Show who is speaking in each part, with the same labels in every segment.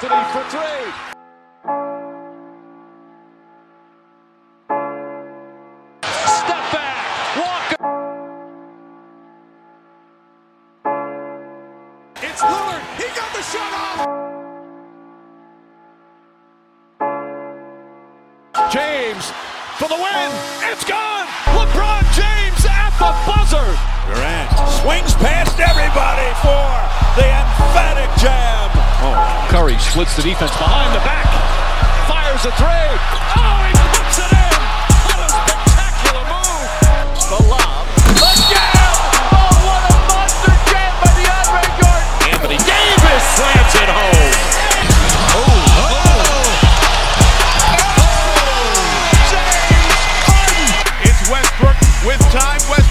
Speaker 1: Anthony for three. Step back. Walker. It's Lillard. He got the shot off. James for the win. It's gone. LeBron James at the buzzer.
Speaker 2: Durant swings past everybody for the emphatic jam.
Speaker 1: Curry splits the defense behind the back. Fires a three. Oh, he puts it in. What a spectacular move. The lob. The jam. Oh, what a monster jam by DeAndre Jordan. Anthony Davis slams it home. Oh, oh, oh. James Harden. It's Westbrook with time. Westbrook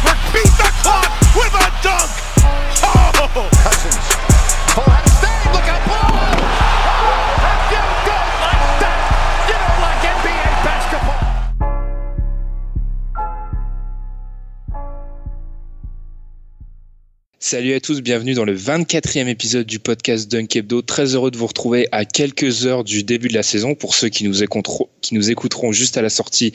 Speaker 3: Salut à tous, bienvenue dans le 24e épisode du podcast Dunk Hebdo. Très heureux de vous retrouver à quelques heures du début de la saison pour ceux qui nous écouteront, qui nous écouteront juste à la sortie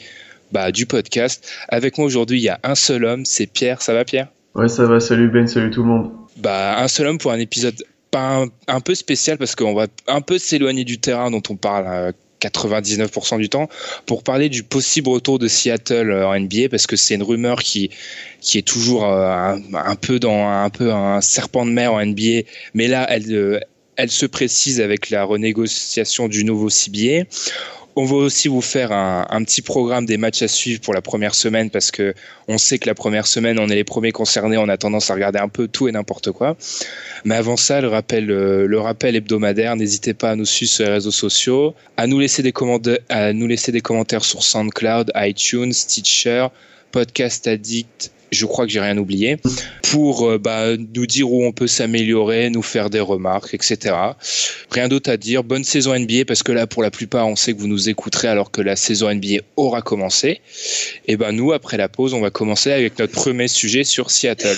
Speaker 3: bah, du podcast. Avec moi aujourd'hui, il y a un seul homme, c'est Pierre. Ça va Pierre?
Speaker 4: Ouais, ça va, salut Ben, salut tout le monde.
Speaker 3: bah, Un seul homme pour un épisode pas un, un peu spécial parce qu'on va un peu s'éloigner du terrain dont on parle à 99% du temps pour parler du possible retour de Seattle euh, en NBA parce que c'est une rumeur qui qui est toujours euh, un, peu dans un peu un serpent de mer en NBA mais là elle euh, elle se précise avec la renégociation du nouveau CBA. On va aussi vous faire un, petit programme des matchs à suivre pour la première semaine parce que on sait que la première semaine, on est les premiers concernés, on a tendance à regarder un peu tout et n'importe quoi. Mais avant ça, le rappel, euh, le rappel hebdomadaire, n'hésitez pas à nous suivre sur les réseaux sociaux, à nous laisser des, à nous laisser des commentaires sur SoundCloud, iTunes, Stitcher, Podcast Addict, je crois que j'ai rien oublié, pour euh, bah, nous dire où on peut s'améliorer, nous faire des remarques, etc. Rien d'autre à dire. Bonne saison NBA parce que là, pour la plupart, on sait que vous nous écouterez alors que la saison NBA aura commencé. Et ben nous, après la pause, on va commencer avec notre premier sujet sur Seattle.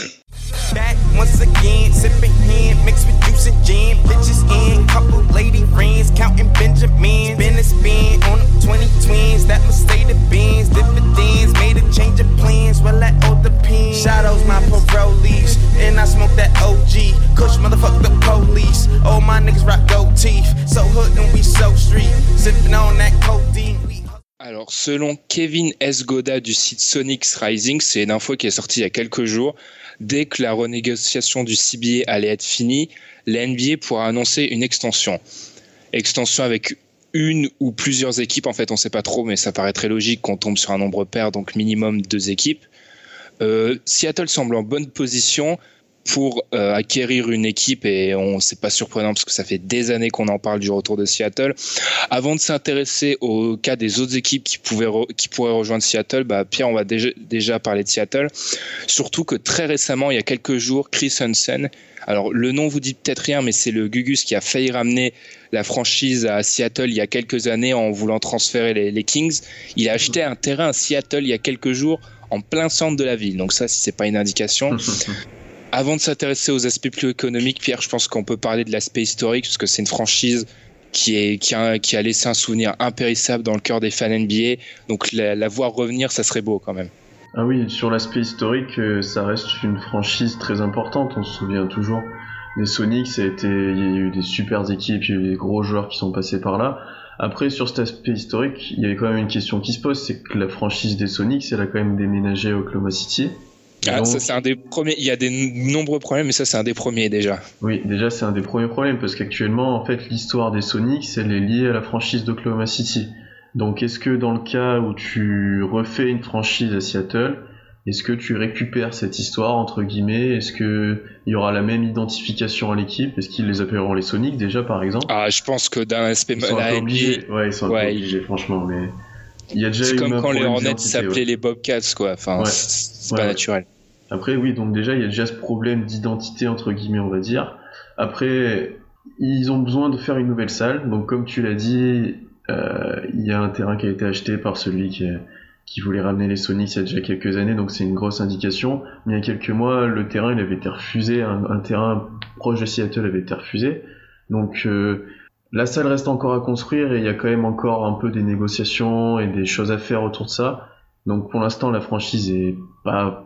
Speaker 5: Bitches in, couple lady friends, counting Benjamins. Been a spin on them 20 twins, that the bins. Dividends, made a change of plans, well, that all depends. Shadows, my parolees, and I smoke that OG. Kush motherfuck the police. All my niggas rock gold teeth, so hood and we so street. Sipping on that codeine.
Speaker 3: Alors, selon Kevin S. Goda du site Sonics Rising, c'est une info qui est sortie il y a quelques jours. Dès que la renégociation du CBA allait être finie, la NBA pourra annoncer une extension. Extension avec une ou plusieurs équipes, en fait, on ne sait pas trop, mais ça paraît très logique qu'on tombe sur un nombre pair, donc minimum deux équipes. Euh, Seattle semble en bonne position pour euh, acquérir une équipe et on c'est pas surprenant parce que ça fait des années qu'on en parle du retour de Seattle. Avant de s'intéresser au cas des autres équipes qui pouvaient qui pourraient rejoindre Seattle, bah Pierre, on va déjà déjà parler de Seattle. Surtout que très récemment, il y a quelques jours, Chris Hansen. Alors le nom vous dit peut-être rien, mais c'est le Gugus qui a failli ramener la franchise à Seattle il y a quelques années en voulant transférer les, les Kings. Il a acheté un terrain à Seattle il y a quelques jours en plein centre de la ville. Donc ça, si c'est pas une indication. Avant de s'intéresser aux aspects plus économiques, Pierre, je pense qu'on peut parler de l'aspect historique, parce que c'est une franchise qui, a, laissé un souvenir impérissable dans le cœur des fans NBA. Donc la, voir revenir, ça serait beau quand même.
Speaker 4: Ah oui, sur l'aspect historique, euh, ça reste une franchise très importante. On se souvient toujours des Sonics, il y a eu des super équipes, il y a eu des gros joueurs qui sont passés par là. Après, sur cet aspect historique, il y avait quand même une question qui se pose, c'est que la franchise des Sonics, elle a quand même déménagé à Oklahoma City.
Speaker 3: Ah,
Speaker 4: Donc-
Speaker 3: ça, c'est un des premiers. Il y a des nombreux problèmes, mais ça, c'est un des premiers déjà.
Speaker 4: Oui, déjà c'est un des premiers problèmes parce qu'actuellement en fait l'histoire des Sonics elle est liée à la franchise d'Oklahoma City. Donc est-ce que dans le cas où tu refais une franchise à Seattle, Est-ce que tu récupères cette histoire entre guillemets? Est-ce que il y aura la même identification à l'équipe? Est-ce qu'ils les appelleront les Sonics déjà par exemple?
Speaker 3: Ah, je pense que d'un aspect
Speaker 4: Ils sont un peu obligés. Ouais, ils sont un peu obligés franchement, mais il y a déjà
Speaker 3: C'est comme quand les Hornets s'appelaient
Speaker 4: ouais.
Speaker 3: les Bobcats, quoi. Enfin,
Speaker 4: Ouais.
Speaker 3: c'est pas naturel.
Speaker 4: Après, oui, donc déjà, il y a déjà ce problème d'identité, entre guillemets, on va dire. Après, ils ont besoin de faire une nouvelle salle. Donc, comme tu l'as dit, euh, il y a un terrain qui a été acheté par celui qui, qui voulait ramener les Sonics il y a déjà quelques années, donc c'est une grosse indication. Mais il y a quelques mois, le terrain, il avait été refusé. Un, terrain proche de Seattle avait été refusé. Donc, euh, la salle reste encore à construire et il y a quand même encore un peu des négociations et des choses à faire autour de ça. Donc, pour l'instant, la franchise est pas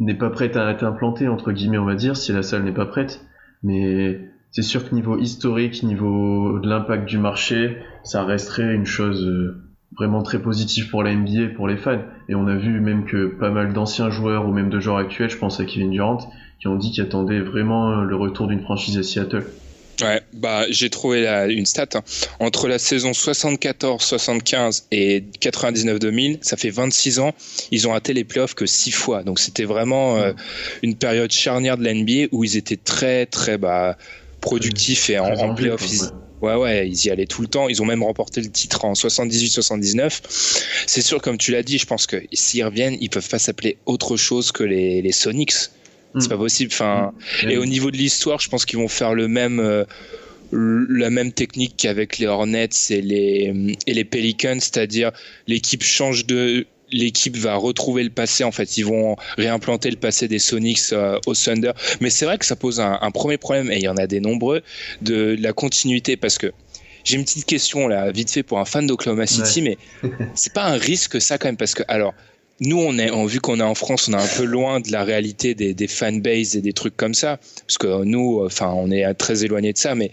Speaker 4: n'est pas prête à être implantée entre guillemets on va dire si la salle n'est pas prête. Mais c'est sûr que niveau historique niveau de l'impact du marché ça resterait une chose euh, vraiment très positive pour la NBA pour les fans. Et on a vu même que pas mal d'anciens joueurs ou même de joueurs actuels je pense à Kevin Durant qui ont dit qu'ils attendaient vraiment euh, le retour d'une franchise à Seattle
Speaker 3: Ouais, bah j'ai trouvé la- une stat. hein. Entre la saison 74-75 et 99-2000, ça fait 26 ans, ils ont raté les playoffs que 6 fois. Donc c'était vraiment euh, une période charnière de la NBA où ils étaient très très bah, productifs et en, playoffs. Ouais, ouais, ils y allaient tout le temps. Ils ont même remporté le titre en 78-79. C'est sûr, comme tu l'as dit, je pense que s'ils reviennent, ils peuvent pas s'appeler autre chose que les, les Sonics.
Speaker 4: Mm.
Speaker 3: C'est pas possible. Enfin,
Speaker 4: Et
Speaker 3: et au niveau de l'histoire, je pense qu'ils vont faire le même, euh, la même technique qu'avec les Hornets et les, et les Pelicans, c'est-à-dire l'équipe change de, l'équipe va retrouver le passé. En fait, ils vont réimplanter le passé des Sonics euh, au Thunder. Mais c'est vrai que ça pose un, un premier problème, et il y en a des nombreux, de la continuité, parce que j'ai une petite question là, vite fait pour un fan d'Oklahoma City, mais c'est pas un risque ça quand même, parce que alors. Nous, on est, on, vu qu'on est en France, on est un peu loin de la réalité des, des fanbases et des trucs comme ça, parce que nous, enfin, on est très éloigné de ça. Mais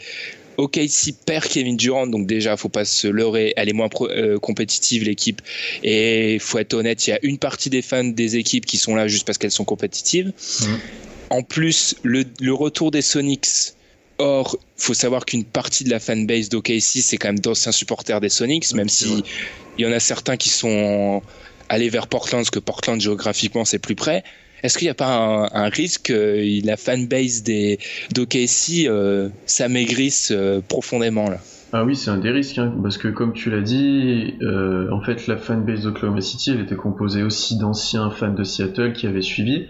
Speaker 3: OK, si perd Kevin Durant, donc déjà, faut pas se leurrer, elle est moins pro- euh, compétitive l'équipe, et faut être honnête, il y a une partie des fans des équipes qui sont là juste parce qu'elles sont compétitives. En plus, le, le retour des Sonics. Or, faut savoir qu'une partie de la fanbase d'OKC, c'est quand même d'anciens supporters des Sonics, même
Speaker 4: c'est
Speaker 3: si il y en a certains qui sont allés vers Portland, parce que Portland géographiquement c'est plus près. Est-ce qu'il n'y a pas un, risque que la fanbase des d'OKC euh, s'amaigrisse euh, profondément là?
Speaker 4: Ah oui, c'est un des risques, hein, parce que comme tu l'as dit, euh, en fait, la fanbase d'Oklahoma City, elle était composée aussi d'anciens fans de Seattle qui avaient suivi.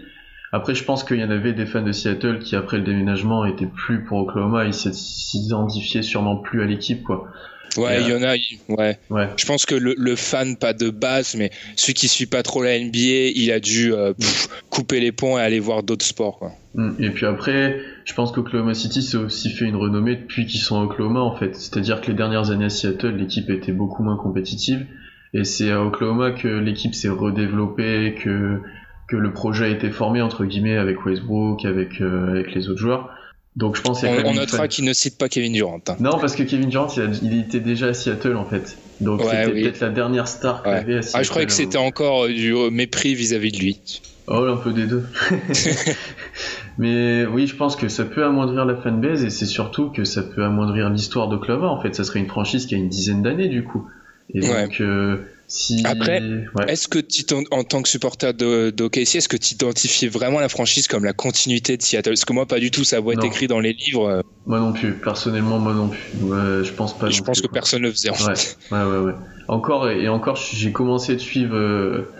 Speaker 4: Après, je pense qu'il y en avait des fans de Seattle qui, après le déménagement, étaient plus pour Oklahoma, ils s'id- s'identifiaient sûrement plus à l'équipe, quoi.
Speaker 3: Ouais,
Speaker 4: Et,
Speaker 3: il y en a. Ouais.
Speaker 4: Ouais.
Speaker 3: Je pense que le, le fan pas de base, mais celui qui suit pas trop la NBA, il a dû euh, pff, couper les ponts et aller voir d'autres sports. Quoi.
Speaker 4: Mm. Et puis après, je pense qu'Oklahoma City s'est aussi fait une renommée depuis qu'ils sont à Oklahoma, en fait. C'est-à-dire que les dernières années à Seattle, l'équipe était beaucoup moins compétitive. Et c'est à Oklahoma que l'équipe s'est redéveloppée, que, que le projet a été formé, entre guillemets, avec Westbrook, avec, euh, avec les autres joueurs. Donc je pense qu'il y a
Speaker 3: On,
Speaker 4: quand même
Speaker 3: on notera qu'il ne cite pas Kevin Durant. hein.
Speaker 4: Non, parce que Kevin Durant, il, a- il était déjà à Seattle, en fait. Donc
Speaker 3: Ouais,
Speaker 4: c'était
Speaker 3: oui.
Speaker 4: peut-être la dernière star qu'il
Speaker 3: Ouais.
Speaker 4: avait à Seattle.
Speaker 3: Ah, je croyais que c'était encore euh, du euh, mépris vis-à-vis de lui.
Speaker 4: Oh, un peu des deux. Mais oui, je pense que ça peut amoindrir la fanbase et c'est surtout que ça peut amoindrir l'histoire d'Oklahoma. En fait, ça serait une franchise qui a une dizaine d'années du coup. Et
Speaker 3: Ouais.
Speaker 4: donc, euh, si.
Speaker 3: Après,
Speaker 4: Ouais.
Speaker 3: Est-ce que tu en tant que supporter d'OKC, est-ce que tu identifiais vraiment la franchise comme la continuité de Seattle? Parce que moi, pas du tout. Ça va être
Speaker 4: Non.
Speaker 3: écrit dans les livres. euh,
Speaker 4: Moi non plus. Personnellement, moi non plus. Ouais, je pense pas.
Speaker 3: je pense
Speaker 4: plus,
Speaker 3: que
Speaker 4: quoi.
Speaker 3: personne ne le faisait. En
Speaker 4: Ouais,
Speaker 3: fait.
Speaker 4: ouais, ouais, ouais. Encore et encore, j'ai commencé de suivre, euh,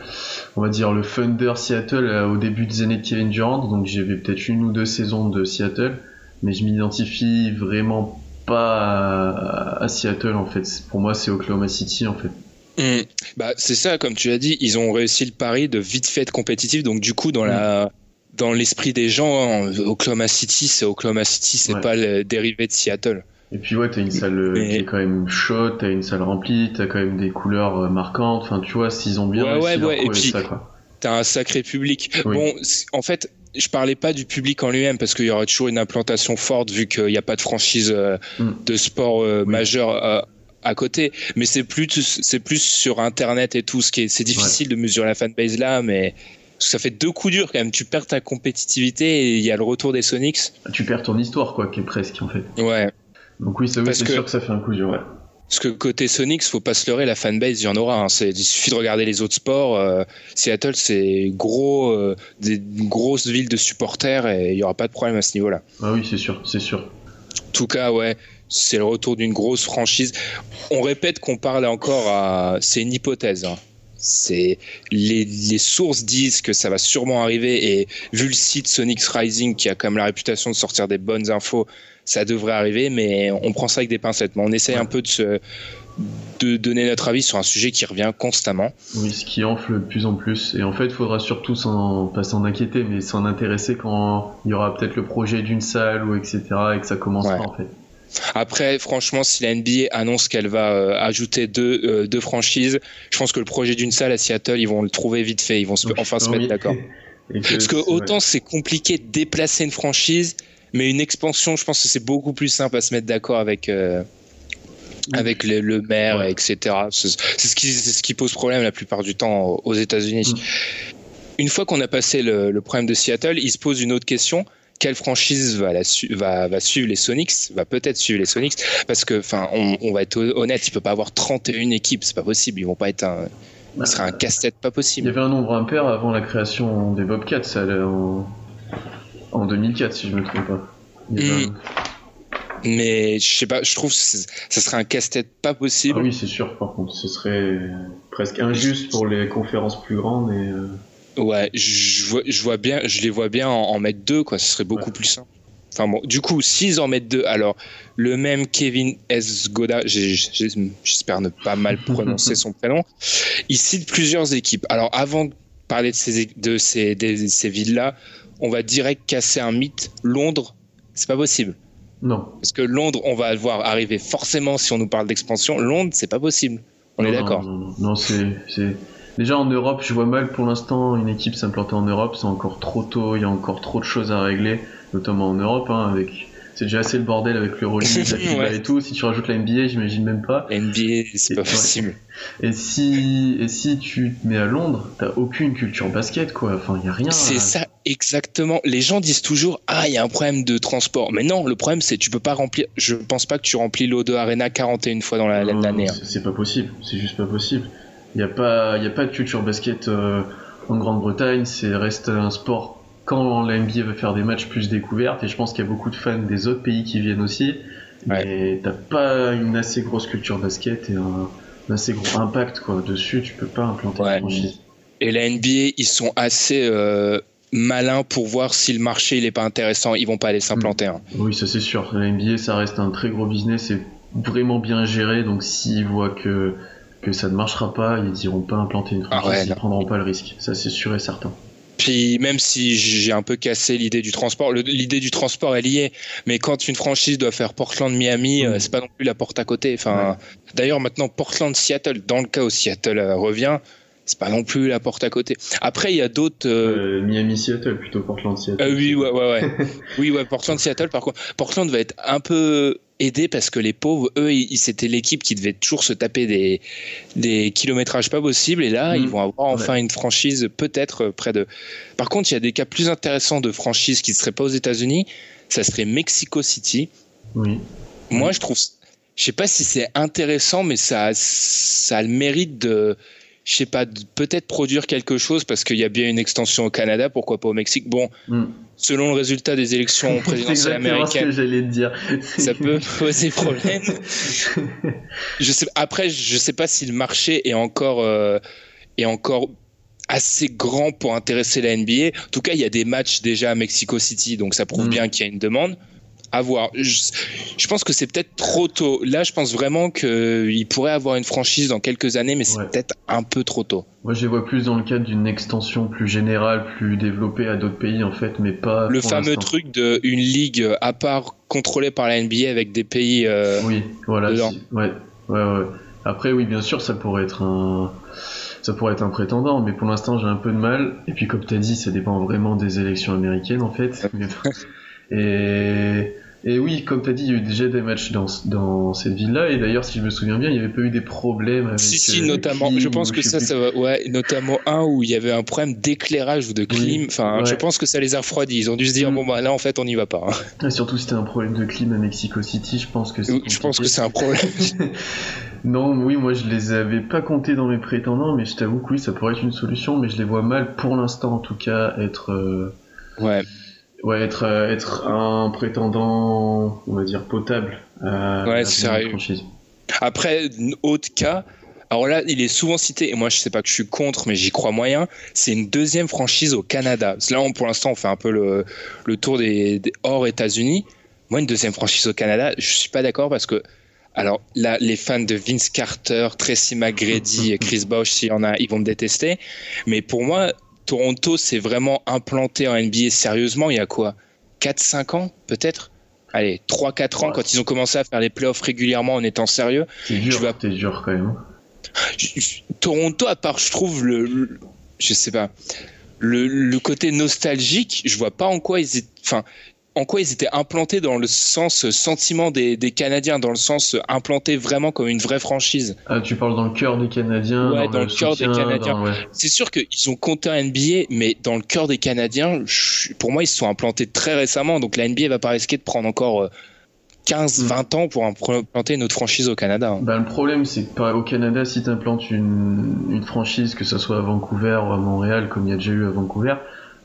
Speaker 4: on va dire, le Thunder Seattle euh, au début des années de Kevin Durant, donc j'ai vu peut-être une ou deux saisons de Seattle, mais je m'identifie vraiment pas à, à Seattle en fait. Pour moi, c'est Oklahoma City en fait.
Speaker 3: Hmm. Bah, c'est ça, comme tu l'as dit, ils ont réussi le pari de vite fait être compétitif. Donc, du coup, dans la dans l'esprit des gens, hein, Oklahoma City, c'est Oklahoma City, c'est
Speaker 4: Ouais.
Speaker 3: pas le dérivé de Seattle.
Speaker 4: Et puis ouais, t'as une salle euh,
Speaker 3: Mais-
Speaker 4: qui est quand même chaude, t'as une salle remplie, t'as quand même des couleurs euh, marquantes. Enfin, tu vois, s'ils ont bien
Speaker 3: Ouais,
Speaker 4: réussi
Speaker 3: ouais,
Speaker 4: leur
Speaker 3: ouais, et puis-
Speaker 4: ça quoi.
Speaker 3: T'as un sacré public.
Speaker 4: Oui.
Speaker 3: Bon, en fait, je parlais pas du public en lui-même parce qu'il y aura toujours une implantation forte vu qu'il n'y a pas de franchise euh,
Speaker 4: Mm.
Speaker 3: de sport euh,
Speaker 4: Oui.
Speaker 3: majeur euh, à côté. Mais c'est plus, c'est plus sur Internet et tout. Ce qui est, c'est difficile de mesurer la fanbase là, mais ça fait deux coups durs quand même. Tu perds ta compétitivité et il y a le retour des Sonics.
Speaker 4: Tu perds ton histoire quoi, qui est presque en fait.
Speaker 3: Ouais.
Speaker 4: Donc oui, c'est
Speaker 3: que-
Speaker 4: sûr que ça fait un coup dur. Ouais.
Speaker 3: Parce que côté Sonics, faut pas se leurrer, la fanbase, il y en aura. Hein. Il suffit de regarder les autres sports. Euh, Seattle, c'est gros, euh, des grosses villes de supporters et il y aura pas de problème à ce niveau-là.
Speaker 4: Ah oui, c'est sûr, c'est sûr.
Speaker 3: En tout cas, ouais, c'est le retour d'une grosse franchise. On répète qu'on parle encore à. C'est une hypothèse. Hein. C'est les, les, sources disent que ça va sûrement arriver et vu le site Sonics Rising qui a quand même la réputation de sortir des bonnes infos, ça devrait arriver, mais on prend ça avec des pincettes. Mais on essaie un peu de se de donner notre avis sur un sujet qui revient constamment.
Speaker 4: Oui, ce qui enfle de plus en plus. Et en fait, il faudra surtout s'en, pas s'en inquiéter, mais s'en intéresser quand il y aura peut-être le projet d'une salle ou etc. et que ça commencera en fait.
Speaker 3: Après, franchement, si la NBA annonce qu'elle va euh, ajouter deux, euh, deux, franchises, je pense que le projet d'une salle à Seattle, ils vont le trouver vite fait. Ils vont enfin se mettre d'accord. Parce que autant c'est compliqué de déplacer une franchise, mais une expansion, je pense que c'est beaucoup plus simple à se mettre d'accord avec. Euh, avec le, maire, etc. C'est ce, qui, ce qui pose problème la plupart du temps aux États-Unis. Mm. Une fois qu'on a passé le, le, problème de Seattle, il se pose une autre question quelle franchise va, la va, va, suivre les Sonics, va peut-être suivre les Sonics, parce que, enfin, on, on, va être honnête, il peut pas avoir 31 équipes, c'est pas possible, ils vont pas être un, ce serait un casse-tête pas possible.
Speaker 4: Il y avait un nombre impair avant la création des Bobcats, ça allait en en 2004 si je me trompe pas.
Speaker 3: Mais je sais pas, je trouve que ça serait un casse-tête pas possible.
Speaker 4: Ah oui, c'est sûr, par contre, ce serait presque injuste pour les conférences plus grandes. Et, euh,
Speaker 3: Ouais, je vois, je vois, bien, je les vois bien en, mettre deux, quoi, ce serait beaucoup plus simple. Enfin bon, du coup, s'ils en mettent deux, alors le même Kevin S. Goda, j'espère ne pas mal prononcer son prénom, il cite plusieurs équipes. Alors avant de parler de ces, de ces, de ces villes-là, on va direct casser un mythe. Londres, c'est pas possible.
Speaker 4: Non.
Speaker 3: Parce que Londres, on va le voir arriver forcément si on nous parle d'expansion. Londres, c'est pas possible. On est d'accord.
Speaker 4: Non, non c'est. Déjà en Europe, je vois mal pour l'instant une équipe s'implanter en Europe. C'est encore trop tôt, il y a encore trop de choses à régler, notamment en Europe, hein, avec c'est déjà assez le bordel avec le rolling, la et tout. Si tu rajoutes la NBA, j'imagine même pas.
Speaker 3: NBA, c'est pas possible.
Speaker 4: Et si, et si tu te mets à Londres, t'as aucune culture basket, quoi. Enfin, y a rien.
Speaker 3: C'est ça, exactement. Les gens disent toujours, ah, il y a un problème de transport. Mais non, le problème, c'est tu peux pas remplir. Je pense pas que tu remplis l'O2 Arena 41 fois dans l'année. Hein.
Speaker 4: C'est pas possible. C'est juste pas possible. Il y a pas, y a pas de culture basket euh, en Grande-Bretagne. C'est reste un sport quand la NBA veut faire des matchs plus découvertes, et je pense qu'il y a beaucoup de fans des autres pays qui viennent aussi, mais t'as pas une assez grosse culture basket et un, assez gros impact quoi dessus, tu peux pas implanter une franchise.
Speaker 3: Et la NBA, ils sont assez euh, malins pour voir si le marché il est pas intéressant, ils vont pas aller s'implanter. Hein.
Speaker 4: Oui, ça c'est sûr. La NBA, ça reste un très gros business et vraiment bien géré, donc s'ils voient que que ça ne marchera pas, ils iront pas implanter une ah franchise, ils prendront pas le risque. Ça c'est sûr et certain.
Speaker 3: Puis même si j'ai un peu cassé l'idée du transport, l'idée du transport est liée. Mais quand une franchise doit faire Portland-Miami, euh, c'est pas non plus la porte à côté. Enfin, d'ailleurs maintenant Portland-Seattle, dans le cas où Seattle euh, revient, c'est pas non plus la porte à côté. Après, il y a d'autres.
Speaker 4: Euh, Miami-Seattle plutôt Portland-Seattle.
Speaker 3: oui, ouais, ouais, ouais. oui, ouais, Portland-Seattle. Par contre, Portland va être un peu aider parce que les pauvres, eux, c'était l'équipe qui devait toujours se taper des, des kilométrages pas possibles. Et là, ils mm. vont avoir enfin une franchise peut-être près de. Par contre, il y a des cas plus intéressants de franchises qui ne seraient pas aux États-Unis. Ça serait Mexico City.
Speaker 4: Oui.
Speaker 3: Moi, je trouve. Je sais pas si c'est intéressant, mais ça, ça a le mérite de je sais pas, peut-être produire quelque chose parce qu'il y a bien une extension au Canada, pourquoi pas au Mexique. Bon, mm. selon le résultat des élections présidentielles américaines,
Speaker 4: ce que dire.
Speaker 3: ça peut poser problème. je sais, après, je sais pas si le marché est encore euh, est encore assez grand pour intéresser la NBA. En tout cas, il y a des matchs déjà à Mexico City, donc ça prouve mm. bien qu'il y a une demande à voir. Je, pense que c'est peut-être trop tôt. Là, je pense vraiment qu'il pourrait avoir une franchise dans quelques années, mais c'est peut-être un peu trop tôt.
Speaker 4: Moi, je les vois plus dans le cadre d'une extension plus générale, plus développée à d'autres pays, en fait, mais pas.
Speaker 3: Le fameux truc d'une ligue à part contrôlée par la NBA avec des pays. Euh,
Speaker 4: oui, voilà. Ouais, ouais, ouais. Après, oui, bien sûr, ça pourrait être un. Ça pourrait être un prétendant, mais pour l'instant j'ai un peu de mal. Et puis comme tu as dit, ça dépend vraiment des élections américaines en fait. Et Et oui, comme tu as dit, il y a eu déjà des matchs dans, dans cette ville-là. Et d'ailleurs, si je me souviens bien, il n'y avait pas eu des problèmes avec.
Speaker 3: Si, si, notamment. Je pense que ça, ça va. Ouais, notamment un où il y avait un problème d'éclairage ou de clim. Enfin, je pense que ça les a refroidis. Ils ont dû se dire, mm. bon, bah là, en fait, on n'y va pas.
Speaker 4: Hein. surtout si c'était un problème de clim à Mexico City, je pense que c'est.
Speaker 3: Je pense que c'est un problème.
Speaker 4: non, oui, moi, je les avais pas comptés dans mes prétendants, mais je t'avoue que oui, ça pourrait être une solution, mais je les vois mal, pour l'instant, en tout cas, être. Euh,
Speaker 3: ouais
Speaker 4: ouais, être, euh, être un prétendant, on va dire, potable à,
Speaker 3: ouais, sérieux. franchise. Après, autre cas, alors là, il est souvent cité, et moi je sais pas que je suis contre, mais j'y crois moyen, c'est une deuxième franchise au Canada. Là, on, pour l'instant, on fait un peu le, le tour des, hors États-Unis. Moi, une deuxième franchise au Canada, je suis pas d'accord parce que, alors là, les fans de Vince Carter, Tracy McGrady, Chris Bosh, s'il y en a, ils vont me détester. Mais pour moi, Toronto s'est vraiment implanté en NBA sérieusement il y a quoi? 4-5 ans peut-être? Allez, 3-4 ans quand ils ont commencé à faire les playoffs régulièrement en étant sérieux.
Speaker 4: C'est dur, dur quand même.
Speaker 3: Toronto, à part, je trouve, le, je sais pas, le, le, côté nostalgique, je vois pas en quoi ils étaient, enfin, en quoi ils étaient implantés dans le sens sentiment des, Canadiens, dans le sens implanté vraiment comme une vraie franchise?
Speaker 4: Ah, tu parles dans le cœur des Canadiens.
Speaker 3: Ouais, dans, le, cœur des Canadiens. C'est sûr qu'ils ont compté un NBA, mais dans le cœur des Canadiens, pour moi, ils se sont implantés très récemment. Donc la NBA va pas risquer de prendre encore 15, euh, 20 mm. ans pour implanter une autre franchise au Canada.
Speaker 4: Ben, le problème, c'est que au Canada, si tu implantes une, une franchise, que ce soit à Vancouver ou à Montréal, comme il y a déjà eu à Vancouver,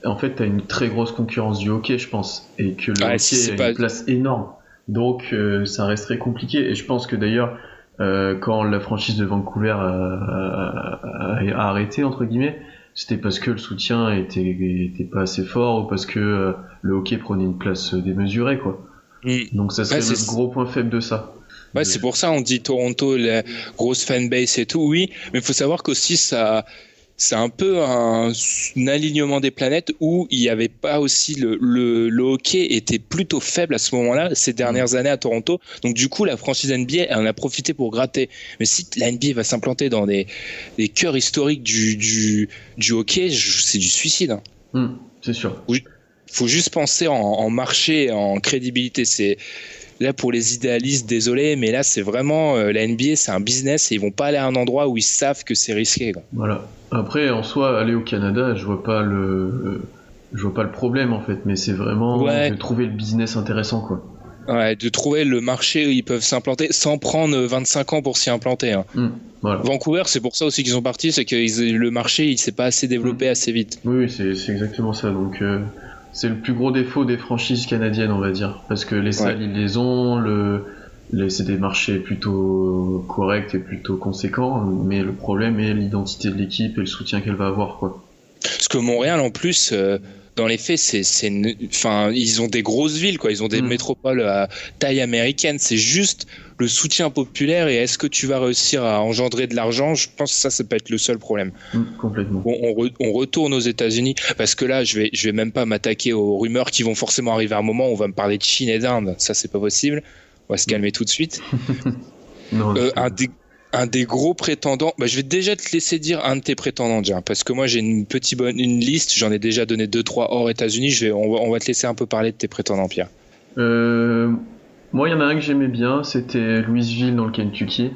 Speaker 4: en fait, tu as une très grosse concurrence du hockey, je pense, et que le hockey a une place énorme. Donc, euh, ça resterait compliqué. Et je pense que d'ailleurs, euh, quand la franchise de Vancouver a, arrêté, entre guillemets, c'était parce que le soutien était, était pas assez fort ou parce que euh, le hockey prenait une place démesurée, quoi. Mm. Donc, ça serait le gros point faible de ça.
Speaker 3: Ouais, c'est pour ça on dit Toronto, la grosse fanbase et tout, oui, mais il faut savoir qu'aussi ça, c'est un peu un, alignement des planètes où il n'y avait pas aussi le, le, hockey était plutôt faible à ce moment-là ces dernières mm. années à Toronto. Donc du coup, la franchise NBA elle en a profité pour gratter. Mais si la NBA va s'implanter dans des, des cœurs historiques du, du, du hockey, c'est du suicide. Hein.
Speaker 4: Mm, c'est sûr.
Speaker 3: Il faut juste penser en, en marché, en crédibilité. C'est là pour les idéalistes, désolé, mais là c'est vraiment euh, la NBA, c'est un business et ils vont pas aller à un endroit où ils savent que c'est risqué.
Speaker 4: Voilà. Après, en soi, aller au Canada, je vois pas le, je vois pas le problème en fait, mais c'est vraiment de trouver le business intéressant quoi.
Speaker 3: Ouais, de trouver le marché où ils peuvent s'implanter sans prendre 25 ans pour s'y implanter. Hein.
Speaker 4: Mmh,
Speaker 3: Vancouver, c'est pour ça aussi qu'ils sont partis, c'est que le marché il s'est pas assez développé mmh. assez vite.
Speaker 4: Oui, c'est exactement ça. Donc euh, c'est le plus gros défaut des franchises canadiennes, on va dire, parce que les salles ils les ont, le c'est des marchés plutôt corrects et plutôt conséquents, mais le problème est l'identité de l'équipe et le soutien qu'elle va avoir, quoi.
Speaker 3: Parce que Montréal, en plus, euh, dans les faits, c'est, enfin, ils ont des grosses villes, quoi. Ils ont des mm. métropoles à taille américaine. C'est juste le soutien populaire et est-ce que tu vas réussir à engendrer de l'argent? Je pense que ça, ça peut être le seul problème.
Speaker 4: Mm, complètement.
Speaker 3: on, on, retourne aux États-Unis parce que là, je vais, je vais même pas m'attaquer aux rumeurs qui vont forcément arriver à un moment où on va me parler de Chine et d'Inde. Ça, c'est pas possible. On va se calmer tout de suite. Euh, un, des, gros prétendants, bah, je vais déjà te laisser dire un de tes prétendants, déjà, parce que moi j'ai une petite bonne une liste, j'en ai déjà donné deux trois hors États-Unis. Je vais, on va, te laisser un peu parler de tes prétendants, Pierre.
Speaker 4: Euh, moi, il y en a un que j'aimais bien, c'était Louisville dans le Kentucky.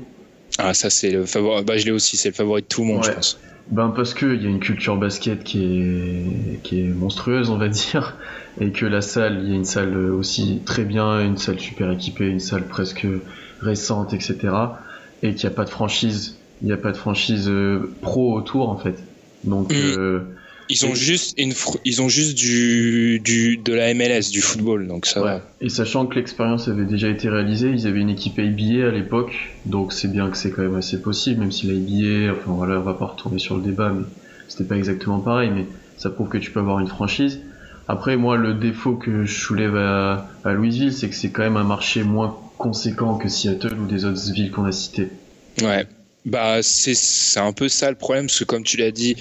Speaker 3: Ah, ça c'est le favori. Bah, je l'ai aussi, c'est le favori de tout le monde, je pense.
Speaker 4: Ben parce qu'il y a une culture basket qui est, qui est monstrueuse, on va dire, et que la salle, il y a une salle aussi très bien, une salle super équipée, une salle presque récente, etc. Et qu'il n'y a pas de franchise, il n'y a pas de franchise euh, pro autour en fait. Donc euh,
Speaker 3: ils ont juste une, ils ont juste du, du, de la MLS, du football, donc ça va.
Speaker 4: Et sachant que l'expérience avait déjà été réalisée, ils avaient une équipe ABA à l'époque, donc c'est bien que c'est quand même assez possible, même si la ABA, enfin voilà, on va pas retourner sur le débat, mais c'était pas exactement pareil, mais ça prouve que tu peux avoir une franchise. Après, moi, le défaut que je soulève à, à Louisville, c'est que c'est quand même un marché moins conséquent que Seattle ou des autres villes qu'on a citées.
Speaker 3: Ouais. Bah, c'est un peu ça le problème, parce que comme tu l'as dit,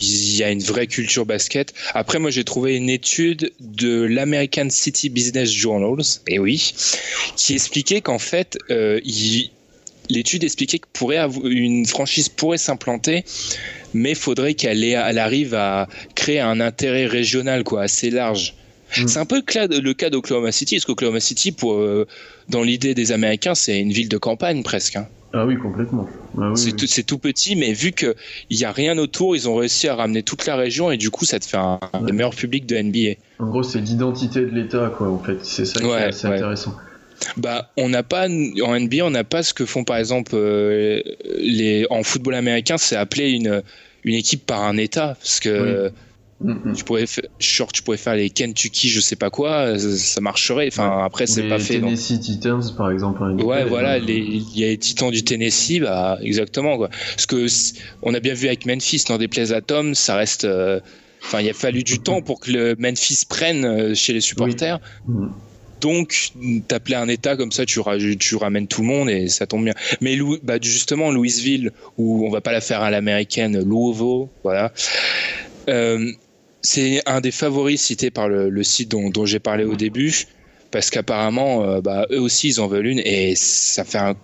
Speaker 3: il y a une vraie culture basket. Après, moi, j'ai trouvé une étude de l'American City Business Journals, et oui, qui expliquait qu'en fait, euh, l'étude expliquait que pourrait une franchise pourrait s'implanter, mais faudrait qu'elle elle arrive à créer un intérêt régional, quoi, assez large. Mm. C'est un peu le cas d'Oklahoma City, parce qu'Oklahoma City, pour, euh, dans l'idée des Américains, c'est une ville de campagne presque. Hein?
Speaker 4: Ah oui, complètement. Ah
Speaker 3: c'est tout, petit, mais vu qu'il n'y a rien autour, ils ont réussi à ramener toute la région et du coup, ça te fait un, des meilleurs publics de NBA.
Speaker 4: En gros, c'est l'identité de l'État, quoi, en fait. C'est ça qui est assez intéressant.
Speaker 3: Bah, on n'a pas en NBA, on n'a pas ce que font par exemple euh, les en football américain, c'est appeler une une équipe par un État, parce que tu pourrais, genre, tu pourrais faire les Kentucky, je sais pas quoi, ça marcherait. Enfin, après, c'est pas fait.
Speaker 4: Les Tennessee Titans, par exemple.
Speaker 3: Ouais, voilà, il y a les Titans du Tennessee, bah, exactement, quoi. Parce que on a bien vu avec Memphis, dans des plays à Tom, ça reste. Euh, enfin, il a fallu du temps pour que le Memphis prenne euh, chez les supporters. Mm. Donc, t'appelais un État comme ça, tu, tu, ramènes tout le monde et ça tombe bien. Mais bah, justement, Louisville, où on va pas la faire à l'américaine, Louisville, voilà. Euh, c'est un des favoris cités par le, site dont, j'ai parlé au début, parce qu'apparemment, euh, bah, eux aussi, ils en veulent une, et ça fait un,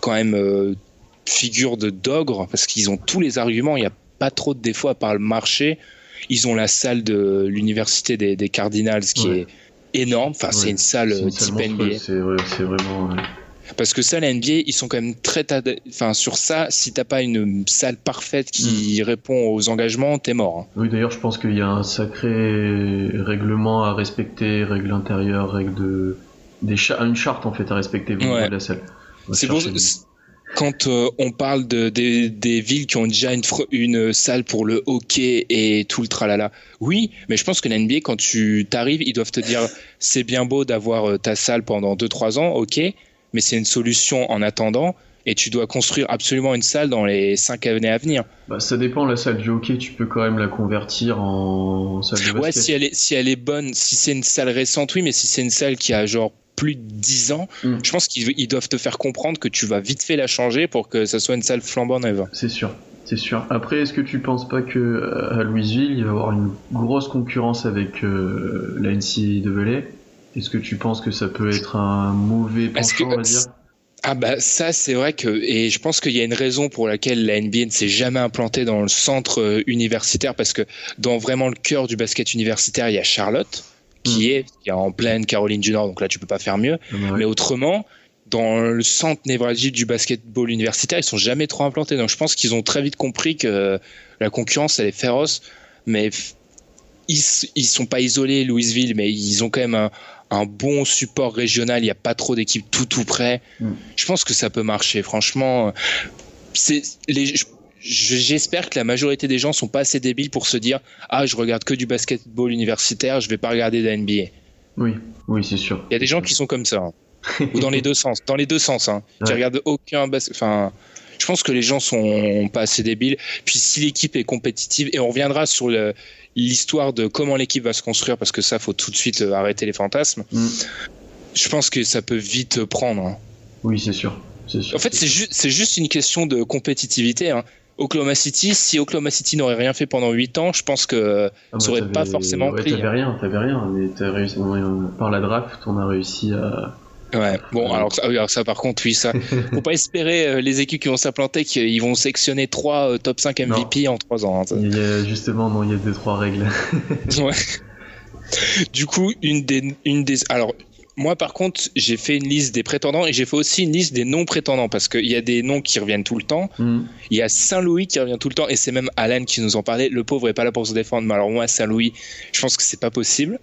Speaker 3: quand même euh, figure de d'ogre, parce qu'ils ont tous les arguments, il n'y a pas trop de défauts à part le marché. Ils ont la salle de l'université des, Cardinals qui est énorme, enfin c'est une salle type NBA.
Speaker 4: C'est vraiment...
Speaker 3: Parce que ça, la NBA, ils sont quand même très. Enfin, sur ça, si t'as pas une salle parfaite qui mm. répond aux engagements, t'es mort. Hein.
Speaker 4: Oui, d'ailleurs, je pense qu'il y a un sacré règlement à respecter, règle intérieure, règle de. Des une charte en fait à respecter au de la salle.
Speaker 3: C'est bon. Quand euh, on parle de, des villes qui ont déjà une, une salle pour le hockey et tout le tralala, oui, mais je pense que la NBA, quand tu t'arrives, ils doivent te dire c'est bien beau d'avoir euh, ta salle pendant 2-3 ans, ok, mais c'est une solution en attendant et tu dois construire absolument une salle dans les 5 années à venir.
Speaker 4: Bah, ça dépend, la salle du hockey, tu peux quand même la convertir en salle de basket.
Speaker 3: Ouais, si elle est, si elle est bonne, si c'est une salle récente, oui, mais si c'est une salle qui a genre plus de 10 ans, mm. je pense qu'ils doivent te faire comprendre que tu vas vite fait la changer pour que ça soit une salle flambant neuve.
Speaker 4: C'est sûr. C'est sûr. Après, est-ce que tu penses pas que euh, à Louisville, il va y avoir une grosse concurrence avec euh, la NCAA est-ce que tu penses que ça peut être un mauvais penchant, on va dire
Speaker 3: ah bah ça c'est vrai que et je pense qu'il y a une raison pour laquelle la NBA ne s'est jamais implantée dans le centre euh, universitaire parce que dans vraiment le cœur du basket universitaire il y a Charlotte qui hmm. est qui est en pleine Caroline du Nord donc là tu peux pas faire mieux. Ah bah mais autrement dans le centre névralgique du basketball universitaire ils sont jamais trop implantés. Donc je pense qu'ils ont très vite compris que la concurrence elle est féroce. Mais ils, ils sont pas isolés Louisville mais ils ont quand même un, un bon support régional, il n'y a pas trop d'équipes tout tout près. Mm. Je pense que ça peut marcher. Franchement, c'est les. J'espère que la majorité des gens sont pas assez débiles pour se dire ah je regarde que du basketball universitaire, je vais pas regarder de la NBA.
Speaker 4: Oui, oui c'est sûr.
Speaker 3: Il y a des gens qui sont comme ça, hein. ou dans les deux sens, dans les deux sens, hein, qui regardent aucun basket. Enfin, je pense que les gens sont pas assez débiles. Puis si l'équipe est compétitive, et on reviendra sur l'histoire de comment l'équipe va se construire, parce que ça, faut tout de suite euh, arrêter les fantasmes. Mm. Je pense que ça peut vite prendre. Hein.
Speaker 4: Oui, c'est sûr.
Speaker 3: En fait, c'est juste, juste une question de compétitivité. Hein. Oklahoma City, si Oklahoma City n'aurait rien fait pendant 8 ans, je pense que ah ça aurait pas forcément ouais, pris.
Speaker 4: T'avais hein. rien, t'avais rien. Mais as réussi, par la draft, on a réussi à,
Speaker 3: Ouais, bon, alors ça, alors ça, par contre, oui, ça. Faut pas espérer euh, les équipes qui vont s'implanter qu'ils vont sectionner 3 euh, top 5 MVP en 3 ans.
Speaker 4: Hein, il y a, justement, non, il y a 2-3 règles.
Speaker 3: ouais. Du coup, une des, une des, alors, moi, par contre, j'ai fait une liste des prétendants et j'ai fait aussi une liste des non-prétendants parce qu'il y a des noms qui reviennent tout le temps. Mm. Il y a Saint-Louis qui revient tout le temps et c'est même Alan qui nous en parlait. Le pauvre est pas là pour se défendre, mais alors moi, Saint-Louis, je pense que c'est pas possible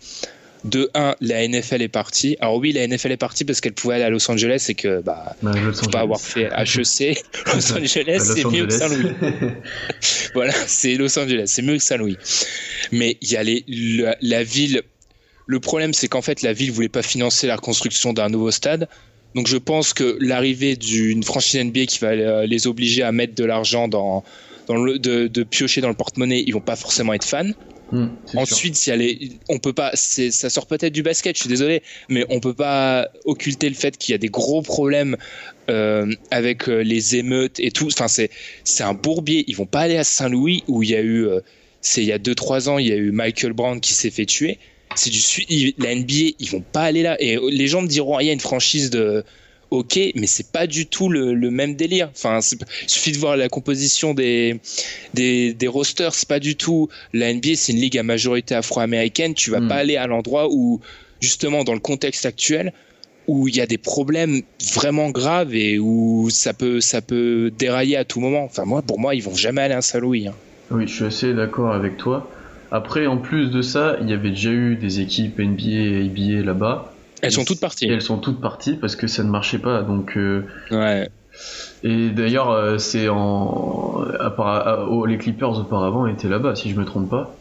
Speaker 3: de 1, la NFL est partie. Alors oui, la NFL est partie parce qu'elle pouvait aller à Los Angeles et que bah, bah faut pas avoir fait HEC. Los Angeles, c'est mieux que Saint-Louis. voilà, c'est Los Angeles, c'est mieux que Saint-Louis. Mais il y a les, la, ville. Le problème, c'est qu'en fait, la ville voulait pas financer la construction d'un nouveau stade. Donc je pense que l'arrivée d'une franchise NBA qui va euh, les obliger à mettre de l'argent dans, dans le, de, de piocher dans le porte-monnaie, ils vont pas forcément être fans. Hmm, Ensuite, si elle est, on peut pas, ça sort peut-être du basket, je suis désolé, mais on peut pas occulter le fait qu'il y a des gros problèmes euh, avec euh, les émeutes et tout. Enfin, c'est c'est un bourbier. Ils vont pas aller à Saint-Louis où il y a eu, euh, c'est il y a 2-3 ans, il y a eu Michael Brown qui s'est fait tuer. C'est du la NBA, ils vont pas aller là. Et les gens me diront, ah, il y a une franchise de ok, mais c'est pas du tout le, même délire. Enfin, il suffit de voir la composition des, des, des rosters, c'est pas du tout. La NBA, c'est une ligue à majorité afro-américaine. Tu vas hmm. pas aller à l'endroit où, justement, dans le contexte actuel, où il y a des problèmes vraiment graves et où ça peut, ça peut dérailler à tout moment. Enfin, moi, pour moi, ils vont jamais aller à Saint-Louis. Hein.
Speaker 4: Oui, je suis assez d'accord avec toi. Après, en plus de ça, il y avait déjà eu des équipes NBA et ABA là-bas.
Speaker 3: Elles sont toutes parties.
Speaker 4: elles sont toutes parties parce que ça ne marchait pas. Donc, euh,
Speaker 3: ouais.
Speaker 4: Et d'ailleurs, euh, c'est en. les Clippers auparavant étaient là-bas, si je me trompe pas.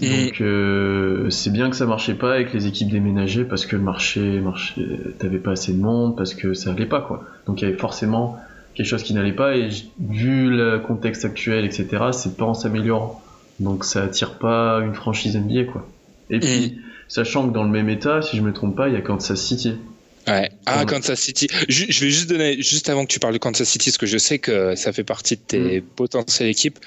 Speaker 4: Mm. Donc euh, c'est bien que ça marchait pas avec les équipes déménagées parce que le marché, marché t'avais pas assez de monde, parce que ça allait pas quoi. Donc il y avait forcément quelque chose qui n'allait pas et vu le contexte actuel, etc., c'est pas en s'améliorant. Donc ça attire pas une franchise NBA quoi. Et puis. Sachant que dans le même état, si je me trompe pas, il y a Kansas City.
Speaker 3: Ouais. Ah, Kansas City. Je, vais juste donner, juste avant que tu parles de Kansas City, parce que je sais que ça fait partie de tes mm. potentielles équipes.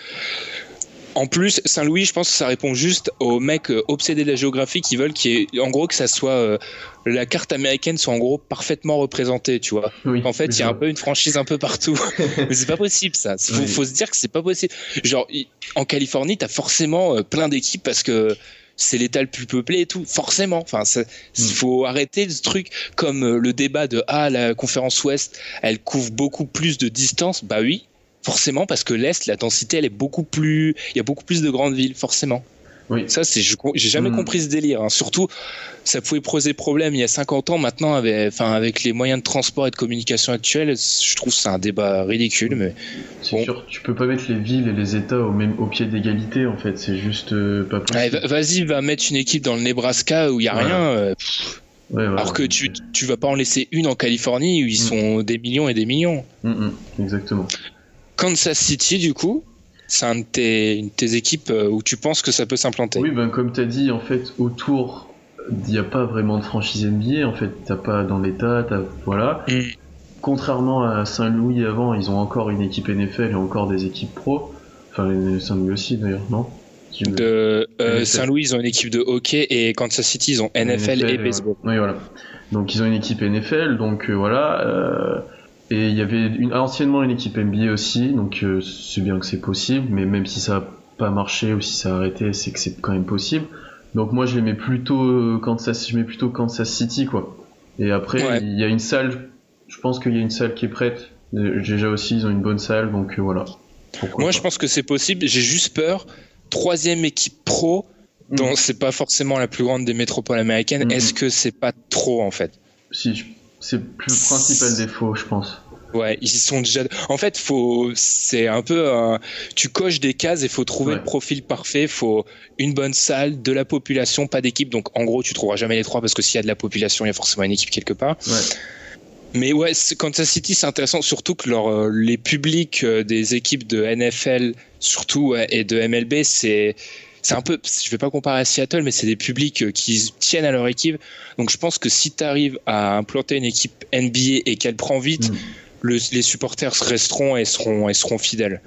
Speaker 3: En plus, Saint-Louis, je pense que ça répond juste aux mecs euh, obsédés de la géographie qui veulent qu'il en gros que ça soit euh, la carte américaine soit en gros parfaitement représentée, tu vois. en fait, il y a un peu une franchise un peu partout. Mais c'est pas possible ça. Faut, faut se dire que c'est pas possible. Genre en Californie, t'as forcément euh, plein d'équipes parce que c'est l'état le plus peuplé et tout, forcément. Enfin, il mm. faut arrêter ce truc comme le débat de ah la conférence Ouest, elle couvre beaucoup plus de distance. Bah oui, forcément parce que l'est, la densité, elle est beaucoup plus, il y a beaucoup plus de grandes villes, forcément. Oui. Ça, c'est, j'ai jamais hmm. compris ce délire. Hein. Surtout, ça pouvait poser problème il y a 50 ans. Maintenant, avec, enfin, avec les moyens de transport et de communication actuels, je trouve que c'est un débat ridicule. Mais
Speaker 4: c'est sûr, tu peux pas mettre les villes et les États au même au pied d'égalité. En fait, c'est juste euh, pas possible.
Speaker 3: vas-y, va mettre une équipe dans le Nebraska où il y a rien. Euh, alors que tu, tu vas pas en laisser une en Californie où ils hmm. sont des millions et des millions.
Speaker 4: Hmm, exactement.
Speaker 3: Kansas City, du coup, c'est une de tes équipes euh, où tu penses que ça peut s'implanter.
Speaker 4: Oui, ben, comme tu as dit, en fait, autour, il n'y a pas vraiment de franchise NBA. En fait, t'as pas dans l'état, voilà. Mm. Contrairement à Saint-Louis avant, ils ont encore une équipe NFL et encore des équipes pro. Enfin, Saint-Louis aussi d'ailleurs, non?
Speaker 3: De euh, Saint-Louis, ils ont une équipe de hockey et Kansas City, ils ont NFL, et baseball.
Speaker 4: Oui, voilà. Donc ils ont une équipe NFL, donc euh, voilà. Et il y avait une, anciennement une équipe NBA aussi, donc euh, c'est bien que c'est possible, mais même si ça n'a pas marché ou si ça a arrêté, c'est que c'est quand même possible. Donc moi je les mets plutôt euh, Kansas, je mets plutôt Kansas City quoi. Et après il y a une salle, je pense qu'il y a une salle qui est prête. Déjà aussi ils ont une bonne salle, donc euh, voilà.
Speaker 3: moi je pense que c'est possible. J'ai juste peur. Troisième équipe pro, dont c'est pas forcément la plus grande des métropoles américaines. Mm. Est-ce que c'est pas trop en fait?
Speaker 4: Si, c'est le principal défaut, je pense.
Speaker 3: Ouais, ils sont déjà. En fait, faut. C'est un peu. Tu coches des cases et faut trouver le profil parfait. Faut une bonne salle, de la population, pas d'équipe. Donc, en gros, tu trouveras jamais les trois parce que s'il y a de la population, il y a forcément une équipe quelque part. Ouais. Mais ouais, Kansas City, c'est intéressant, surtout que leur, euh, les publics euh, des équipes de NFL, surtout et de MLB, c'est c'est un peu, je vais pas comparer à Seattle, mais c'est des publics euh, qui tiennent à leur équipe. Donc je pense que si tu arrives à implanter une équipe NBA et qu'elle prend vite, mm. les supporters resteront et seront, et seront fidèles.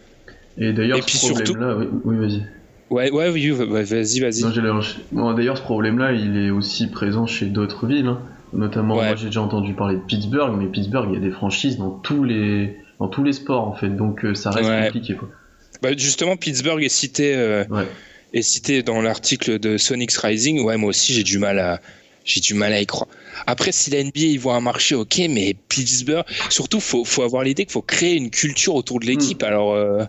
Speaker 4: Et d'ailleurs, ce problème-là, oui, vas-y.
Speaker 3: Ouais, ouais, oui, vas-y, vas-y.
Speaker 4: d'ailleurs, ce problème-là, il est aussi présent chez d'autres villes. Hein. Notamment, moi, j'ai déjà entendu parler de Pittsburgh, mais Pittsburgh, il y a des franchises dans tous les, dans tous les sports, en fait. Donc, euh, ça reste compliqué, quoi.
Speaker 3: Bah, justement, Pittsburgh est cité. Euh, et cité dans l'article de Sonics Rising, ouais, moi aussi j'ai du mal à j'ai du mal à y croire. Après, si la NBA il voit un marché, ok, mais Pittsburgh, surtout, faut faut avoir l'idée qu'il faut créer une culture autour de l'équipe. Hmm. Alors, euh,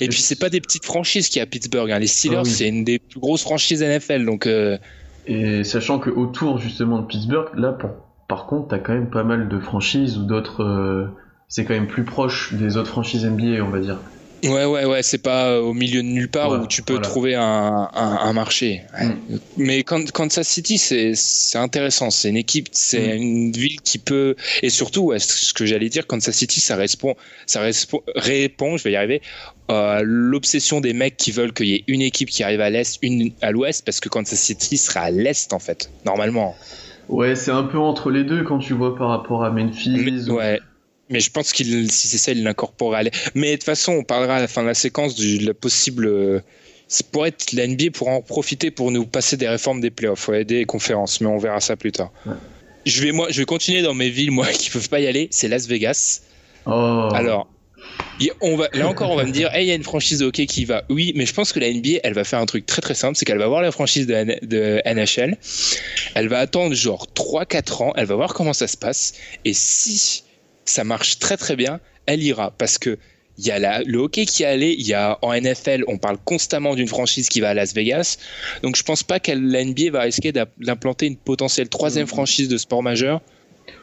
Speaker 3: et, puis c'est pas des petites franchises qui a Pittsburgh. Hein. Les Steelers, ah c'est une des plus grosses franchises NFL, donc. Euh,
Speaker 4: et sachant que autour justement de Pittsburgh, là, pour... par contre, t'as quand même pas mal de franchises ou d'autres. Euh, c'est quand même plus proche des autres franchises NBA, on va dire.
Speaker 3: Ouais, ouais, ouais, c'est pas euh, au milieu de nulle part où tu peux trouver un, un, marché. Mm. Mais Kansas City, c'est intéressant. C'est une équipe, c'est mm. une ville qui peut. Et surtout, ce que j'allais dire, Kansas City, ça répond, ça répond, je vais y arriver, à l'obsession des mecs qui veulent qu'il y ait une équipe qui arrive à l'est, une à l'ouest, parce que Kansas City sera à l'est, en fait, normalement.
Speaker 4: Ouais, c'est un peu entre les deux quand tu vois par rapport à Memphis.
Speaker 3: ouais. Mais je pense qu'il, si c'est ça, il l'incorporera. Mais de toute façon, on parlera à la fin de la séquence de la possible. Pour être la NBA pour en profiter pour nous passer des réformes des playoffs, ouais, des conférences, mais on verra ça plus tard. je vais moi, je vais continuer dans mes villes moi qui peuvent pas y aller. C'est Las Vegas.
Speaker 4: Oh.
Speaker 3: Alors, y- on va, là encore, on va me dire, hey, il y a une franchise de hockey qui va. Oui, mais je pense que la NBA, elle va faire un truc très très simple, c'est qu'elle va voir la franchise de NHL, elle va attendre genre 3-4 ans, elle va voir comment ça se passe, et si ça marche très très bien, elle ira, parce que il y a la- le hockey qui est allé, il y a en NFL, on parle constamment d'une franchise qui va à Las Vegas, donc je pense pas que la NBA va risquer d'implanter une potentielle troisième franchise de sport majeur.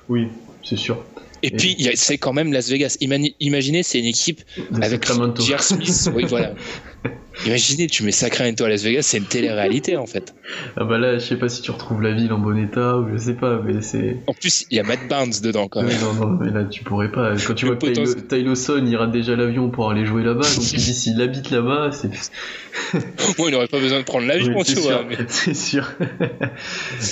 Speaker 4: Oui, c'est sûr.
Speaker 3: Et, puis, c'est quand même Las Vegas. Imaginez, c'est une équipe avec. J.R. Smith. Oui, voilà. Imaginez, tu mets Sacramento à Las Vegas, c'est une télé-réalité en fait.
Speaker 4: Ah bah là, je sais pas si tu retrouves la ville en bon état ou je sais pas, mais c'est.
Speaker 3: En plus, il y a Matt Barnes dedans quand
Speaker 4: Ouais,
Speaker 3: même.
Speaker 4: non, non, mais là tu pourrais pas. Quand tu
Speaker 3: Le
Speaker 4: vois que Tylo-
Speaker 3: potentiel-
Speaker 4: Tyloson, il rate déjà l'avion pour aller jouer là-bas, donc tu dis s'il habite là-bas, c'est.
Speaker 3: Moi, il n'aurait pas besoin de prendre l'avion, tu vois. mais-
Speaker 4: C'est sûr.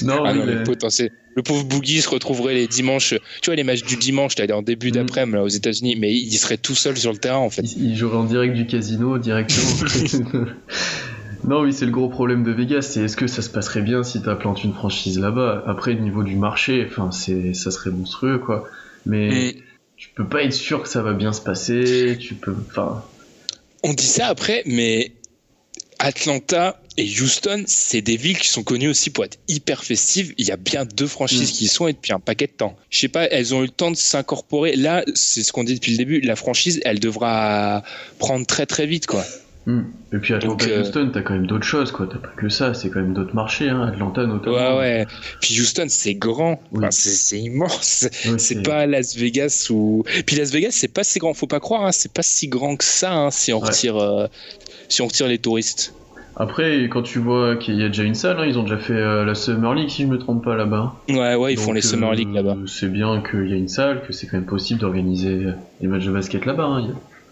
Speaker 4: non,
Speaker 3: Ah
Speaker 4: oui,
Speaker 3: non,
Speaker 4: le
Speaker 3: potentiel. Le pauvre Boogie se retrouverait les dimanches. Tu vois, les matchs du dimanche, là, en début
Speaker 4: Mm.
Speaker 3: d'après-midi aux États-Unis, mais il serait tout seul sur le terrain en fait.
Speaker 4: il, il jouerait en direct du casino directement. non, oui, c'est le gros problème de Vegas, c'est est-ce que ça se passerait bien si t'implantes une franchise là-bas? Après, au niveau du marché, enfin, c'est, ça serait monstrueux, quoi. Mais
Speaker 3: Mm.
Speaker 4: tu peux pas être sûr que ça va bien se passer. Tu peux, enfin,
Speaker 3: On dit ça après, mais Atlanta et Houston, c'est des villes qui sont connues aussi pour être hyper festives. Il y a bien deux franchises
Speaker 4: Mm.
Speaker 3: qui y sont et depuis un paquet de temps. Je sais pas, elles ont eu le temps de s'incorporer. Là, c'est ce qu'on dit depuis le début. La franchise, elle devra prendre très très vite, quoi.
Speaker 4: Hmm. Et puis Atlanta,
Speaker 3: Donc, euh,
Speaker 4: Houston, t'as quand même d'autres choses, quoi. T'as pas que ça, c'est quand même d'autres marchés, hein. Atlanta notamment.
Speaker 3: Ouais, ouais. Puis Houston, c'est grand.
Speaker 4: Oui.
Speaker 3: Enfin, c'est immense.
Speaker 4: Ouais,
Speaker 3: C'est pas Las Vegas ou. Puis Las Vegas, c'est pas si grand. Faut pas croire. Hein. C'est pas si grand que ça. Hein, si on
Speaker 4: Ouais.
Speaker 3: retire, euh, si on retire les touristes.
Speaker 4: Après, quand tu vois qu'il y a déjà une salle, hein, ils ont déjà fait euh, la Summer League, si je me trompe pas là-bas.
Speaker 3: Ouais, ouais, ils font les Summer
Speaker 4: euh,
Speaker 3: League là-bas.
Speaker 4: C'est bien qu'il y a une salle, que c'est quand même possible d'organiser des matchs de basket là-bas. hein.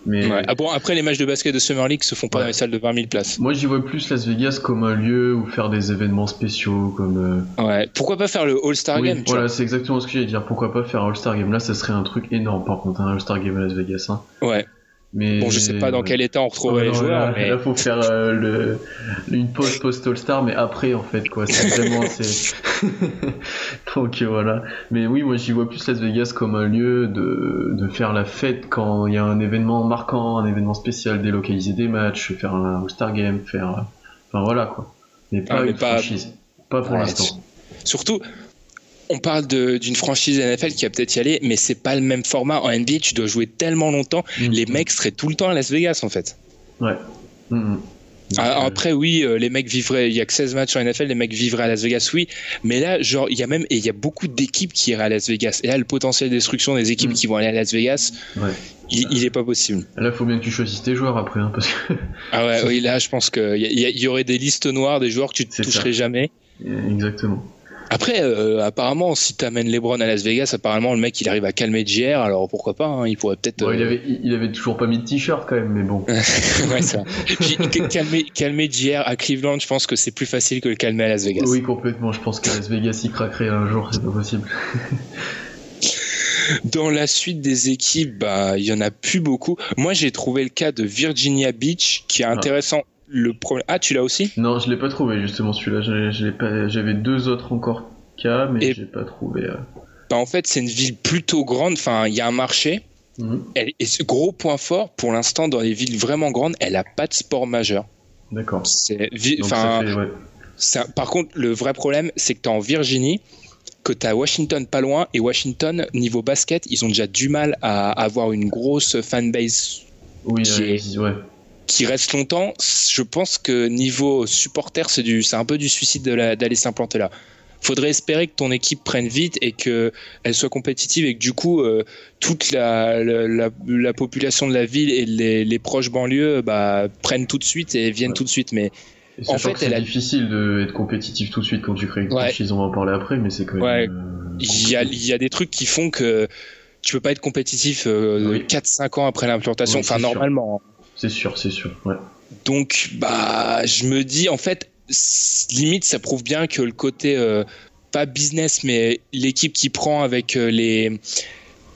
Speaker 4: Mais
Speaker 3: Ouais. Ah bon, après les matchs de basket de Summer League se font pas
Speaker 4: Ouais.
Speaker 3: dans les salles de 20 000 places.
Speaker 4: moi, j'y vois plus Las Vegas comme un lieu où faire des événements spéciaux, comme. euh,
Speaker 3: Ouais. Pourquoi pas faire le All-Star
Speaker 4: oui,
Speaker 3: Game
Speaker 4: voilà, c'est exactement ce que j'allais dire. Pourquoi pas faire un All-Star Game? Là, ça serait un truc énorme, par contre, un All-Star Game à Las Vegas. Hein.
Speaker 3: Ouais.
Speaker 4: Mais
Speaker 3: Bon, je sais pas dans quel état on retrouverait
Speaker 4: Ouais,
Speaker 3: les
Speaker 4: non,
Speaker 3: joueurs,
Speaker 4: là,
Speaker 3: mais
Speaker 4: là, faut faire euh, le, une pause post All Star, mais après en fait quoi. C'est vraiment c'est. Donc euh, voilà. Mais oui, moi j'y vois plus Las Vegas comme un lieu de, de faire la fête quand il y a un événement marquant, un événement spécial, délocaliser des matchs, faire un All Star Game, faire. euh, Enfin voilà quoi. Mais pas
Speaker 3: Ah, mais
Speaker 4: une
Speaker 3: pas-
Speaker 4: franchise. Pas pour
Speaker 3: Ouais,
Speaker 4: l'instant.
Speaker 3: surtout. On parle d'une franchise NFL qui va peut-être y aller, mais c'est pas le même format. En NBA, tu dois jouer tellement longtemps.
Speaker 4: Mm.
Speaker 3: Les mecs seraient tout le temps à Las Vegas, en fait.
Speaker 4: Ouais. Mm, mm. Donc,
Speaker 3: Ah,
Speaker 4: euh,
Speaker 3: Après, oui, euh, les mecs vivraient. Il y a que 16 matchs en NFL, les mecs vivraient à Las Vegas, oui. Mais là, genre, il y a même et il y a beaucoup d'équipes qui iraient à Las Vegas. Et là, le potentiel de destruction des équipes qui vont aller à Las Vegas,
Speaker 4: ouais.
Speaker 3: il, il est pas possible.
Speaker 4: Là, faut bien que tu choisisses tes joueurs après, hein, parce que
Speaker 3: Ah ouais, oui, là, je pense qu'il y, y aurait des listes noires des joueurs que tu ne
Speaker 4: ça.
Speaker 3: toucherais jamais.
Speaker 4: exactement.
Speaker 3: Après, euh, apparemment, si t'amènes LeBron à Las Vegas, apparemment, le mec, il arrive à calmer JR, alors pourquoi pas, hein, il pourrait peut-être.
Speaker 4: Il
Speaker 3: euh,
Speaker 4: avait, il il avait toujours pas mis de t-shirt quand même, mais bon.
Speaker 3: ouais, ça. Puis, calmer, calmer JR à Cleveland, je pense que c'est plus facile que le calmer à Las Vegas.
Speaker 4: Oui, complètement. Je pense que Las Vegas y craquerait un jour, c'est pas possible.
Speaker 3: Dans la suite des équipes, bah, il y en a plus beaucoup. Moi, j'ai trouvé le cas de Virginia Beach qui est intéressant. Le problème. Ah, tu l'as aussi
Speaker 4: Non, je l'ai pas trouvé justement celui-là. J'avais deux autres encore cas, mais
Speaker 3: Et-
Speaker 4: j'ai pas trouvé. euh.
Speaker 3: bah, En fait, c'est une ville plutôt grande. Enfin, il y a un marché.
Speaker 4: Mhm.
Speaker 3: Elle- et ce gros point fort, pour l'instant, dans les villes vraiment grandes, elle a pas de sport majeur.
Speaker 4: D'accord.
Speaker 3: C'est enfin,
Speaker 4: ouais.
Speaker 3: ça- par contre, le vrai problème, c'est que tu es en Virginie, que tu as Washington pas loin, et Washington, niveau basket, ils ont déjà du mal à avoir une grosse fanbase
Speaker 4: Oui,
Speaker 3: qui
Speaker 4: euh,
Speaker 3: est-
Speaker 4: ouais.
Speaker 3: Qui reste longtemps. Je pense que niveau supporter, c'est du, c'est un peu du suicide d'aller s'implanter là. Faudrait espérer que ton équipe prenne vite et que elle soit compétitive et que du coup euh, toute la, la, la- la population de la ville et les, les proches banlieues bah, prennent tout de suite et viennent
Speaker 4: Ouais.
Speaker 3: tout de suite. Mais en fait,
Speaker 4: c'est
Speaker 3: a-
Speaker 4: difficile d'être compétitif tout de suite quand tu crées une
Speaker 3: Ouais.
Speaker 4: franchise, on va en parler après, mais c'est quand même.
Speaker 3: Ouais.
Speaker 4: euh,
Speaker 3: il y a, il y a des trucs qui font que tu peux pas être compétitif euh,
Speaker 4: Oui.
Speaker 3: 4-5 ans après l'implantation.
Speaker 4: Oui,
Speaker 3: enfin
Speaker 4: c'est sûr. C'est sûr, c'est sûr. Ouais.
Speaker 3: Donc, bah, je me dis, en fait, limite, ça prouve bien que le côté, euh, pas business, mais l'équipe qui prend avec euh, les,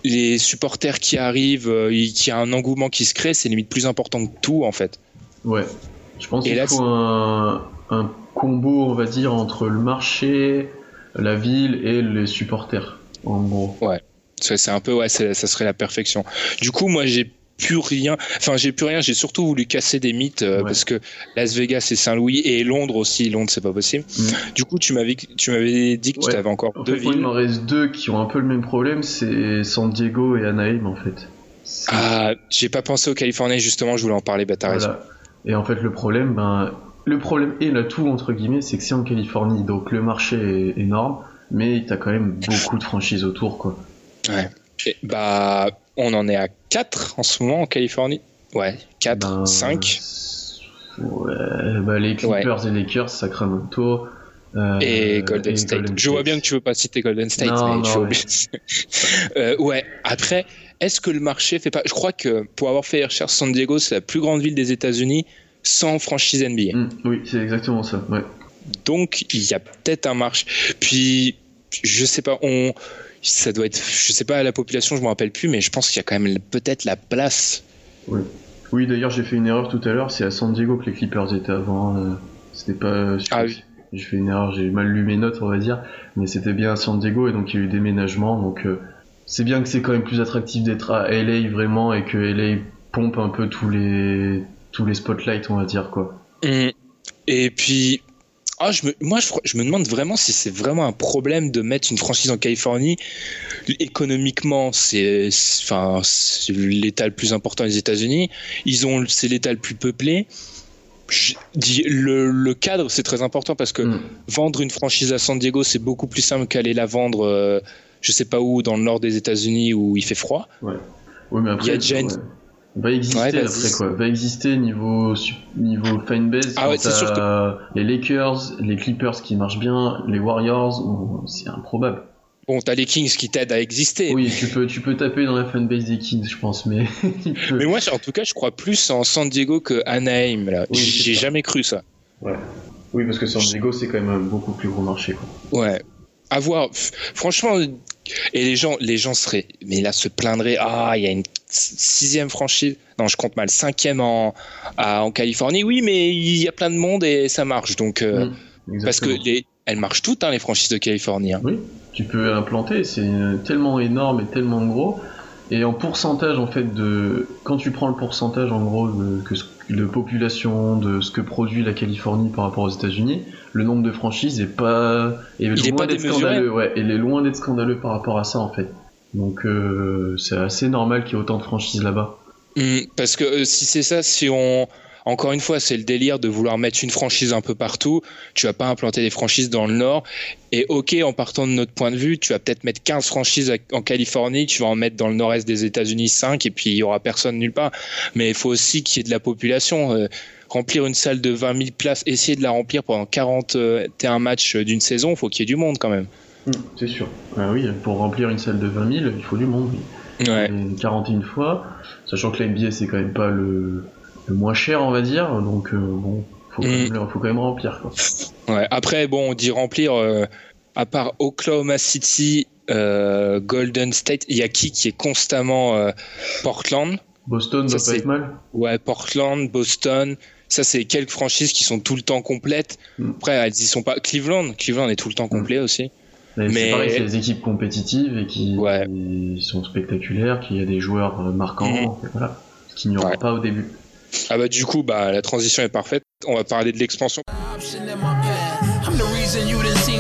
Speaker 3: les supporters qui arrivent, euh, y a un engouement qui se crée, c'est limite plus important que tout, en fait.
Speaker 4: Ouais. Je pense qu'il faut un, un combo, on va dire, entre le marché, la ville et les supporters, en gros.
Speaker 3: Ouais. C'est un peu, ouais, ça serait la perfection. Du coup, moi, j'ai plus rien. Enfin, j'ai plus rien. J'ai surtout voulu casser des mythes euh, parce que Las Vegas et Saint-Louis et Londres aussi. Londres, c'est pas possible. Mm. Du coup, tu m'avais, tu m'avais dit que tu avais encore deux villes.
Speaker 4: Il m'en reste deux qui ont un peu le même problème. C'est San Diego et Anaheim, en fait.
Speaker 3: Ah, j'ai pas pensé au Californie justement. Je voulais en parler. Bah, t'as raison.
Speaker 4: Et en fait, le problème, ben, le problème et tout entre guillemets, c'est que c'est en Californie, donc le marché est énorme, mais t'as quand même beaucoup de franchises autour, quoi.
Speaker 3: Ouais. bah, on en est à 4 en ce moment en Californie. Ouais, 4, 5.
Speaker 4: Ben, ouais, bah les Clippers et les Lakers, Sacramento.
Speaker 3: Euh, et Golden State. je vois bien que tu veux pas citer Golden State, mais je ouais. euh, ouais, après, est-ce que le marché fait pas. Je crois que pour avoir fait les recherches, San Diego, c'est la plus grande ville des États-Unis sans franchise NBA.
Speaker 4: Mm, oui, c'est exactement ça. Ouais.
Speaker 3: Donc, il y a peut-être un marché. Puis, je sais pas, on ça doit être, je sais pas, la population, je me rappelle plus, mais je pense qu'il y a quand même peut-être la place.
Speaker 4: Oui, oui d'ailleurs, j'ai fait une erreur tout à l'heure, c'est à San Diego que les Clippers étaient avant. Euh, c'était pas. Ah oui. J'ai fait une erreur, j'ai mal lu mes notes, on va dire, mais c'était bien à San Diego et donc il y a eu déménagement, donc euh, c'est bien que c'est quand même plus attractif d'être à LA vraiment et que LA pompe un peu tous les tous les spotlights, on va dire quoi.
Speaker 3: Et puis ah, je me, moi, je, me demande vraiment si c'est vraiment un problème de mettre une franchise en Californie. Économiquement, c'est, enfin, l'État le plus important des États-Unis. Ils ont, c'est l'État le plus peuplé. le, le, cadre, c'est très important parce que mm. vendre une franchise à San Diego, c'est beaucoup plus simple qu'aller la vendre, euh, je sais pas où, dans le nord des États-Unis où il fait froid.
Speaker 4: Ouais. Oui, mais après, il y a déjà va exister après quoi va exister niveau niveau fanbase ah ouais, surtout... les Lakers les Clippers qui marchent bien les Warriors c'est improbable
Speaker 3: Bon, t'as les Kings qui t'aident à exister.
Speaker 4: Oui, tu peux, tu peux taper dans la fanbase des Kings, je pense, mais.
Speaker 3: mais moi, en tout cas, je crois plus en San Diego que Anaheim. Là, j'ai jamais cru ça.
Speaker 4: Ouais. Oui, parce que San Diego, c'est quand même un beaucoup plus gros marché. Quoi.
Speaker 3: Ouais. À voir. Franchement, et les gens, les gens seraient, mais là, se plaindraient. Ah, il y a une sixième franchise, non, je compte mal, cinquième en, en Californie. Oui, mais il y a plein de monde et ça marche. Donc, euh, mmh, parce que les, elles marchent toutes, hein, les franchises de Californie. Hein.
Speaker 4: Oui, tu peux implanter, c'est tellement énorme et tellement gros. Et en pourcentage, en fait, de quand tu prends le pourcentage, en gros, de, de population, de ce que produit la Californie par rapport aux États-Unis, le nombre de franchises est pas, est
Speaker 3: il loin d'être
Speaker 4: scandaleux. Ouais, il est loin d'être scandaleux par rapport à ça, en fait. Donc euh, c'est assez normal qu'il y ait autant de franchises là-bas.
Speaker 3: Mmh, parce que euh, si c'est ça, si on encore une fois, c'est le délire de vouloir mettre une franchise un peu partout. Tu vas pas implanter des franchises dans le Nord. Et ok, en partant de notre point de vue, tu vas peut-être mettre 15 franchises en Californie, tu vas en mettre dans le nord-est des États-Unis 5, et puis il y aura personne nulle part. Mais il faut aussi qu'il y ait de la population. Euh, remplir une salle de 20 000 places, essayer de la remplir pendant 41 matchs d'une saison, il faut qu'il y ait du monde quand même.
Speaker 4: Mmh, c'est sûr. Ah oui, pour remplir une salle de 20 000, il faut du monde. Ouais. 41 fois, sachant que la NBA c'est quand même pas le, moins cher, on va dire, donc euh, bon, faut, quand même, faut quand même remplir. Quoi.
Speaker 3: Ouais. Après, bon, on dit remplir, euh, à part Oklahoma City, euh, Golden State, il y a qui qui est constamment Portland?
Speaker 4: Boston ça, doit pas être mal.
Speaker 3: Ouais, Portland, Boston, ça, c'est quelques franchises qui sont tout le temps complètes. Mm. Après, elles y sont pas. Cleveland, Cleveland est tout le temps complet aussi.
Speaker 4: Mais, c'est pareil, c'est des équipes compétitives et qui, sont spectaculaires, qui a des joueurs marquants, mm. voilà, ce qu'il n'y aura pas au début.
Speaker 3: Ah bah du coup, bah la transition est parfaite. On va parler de l'expansion.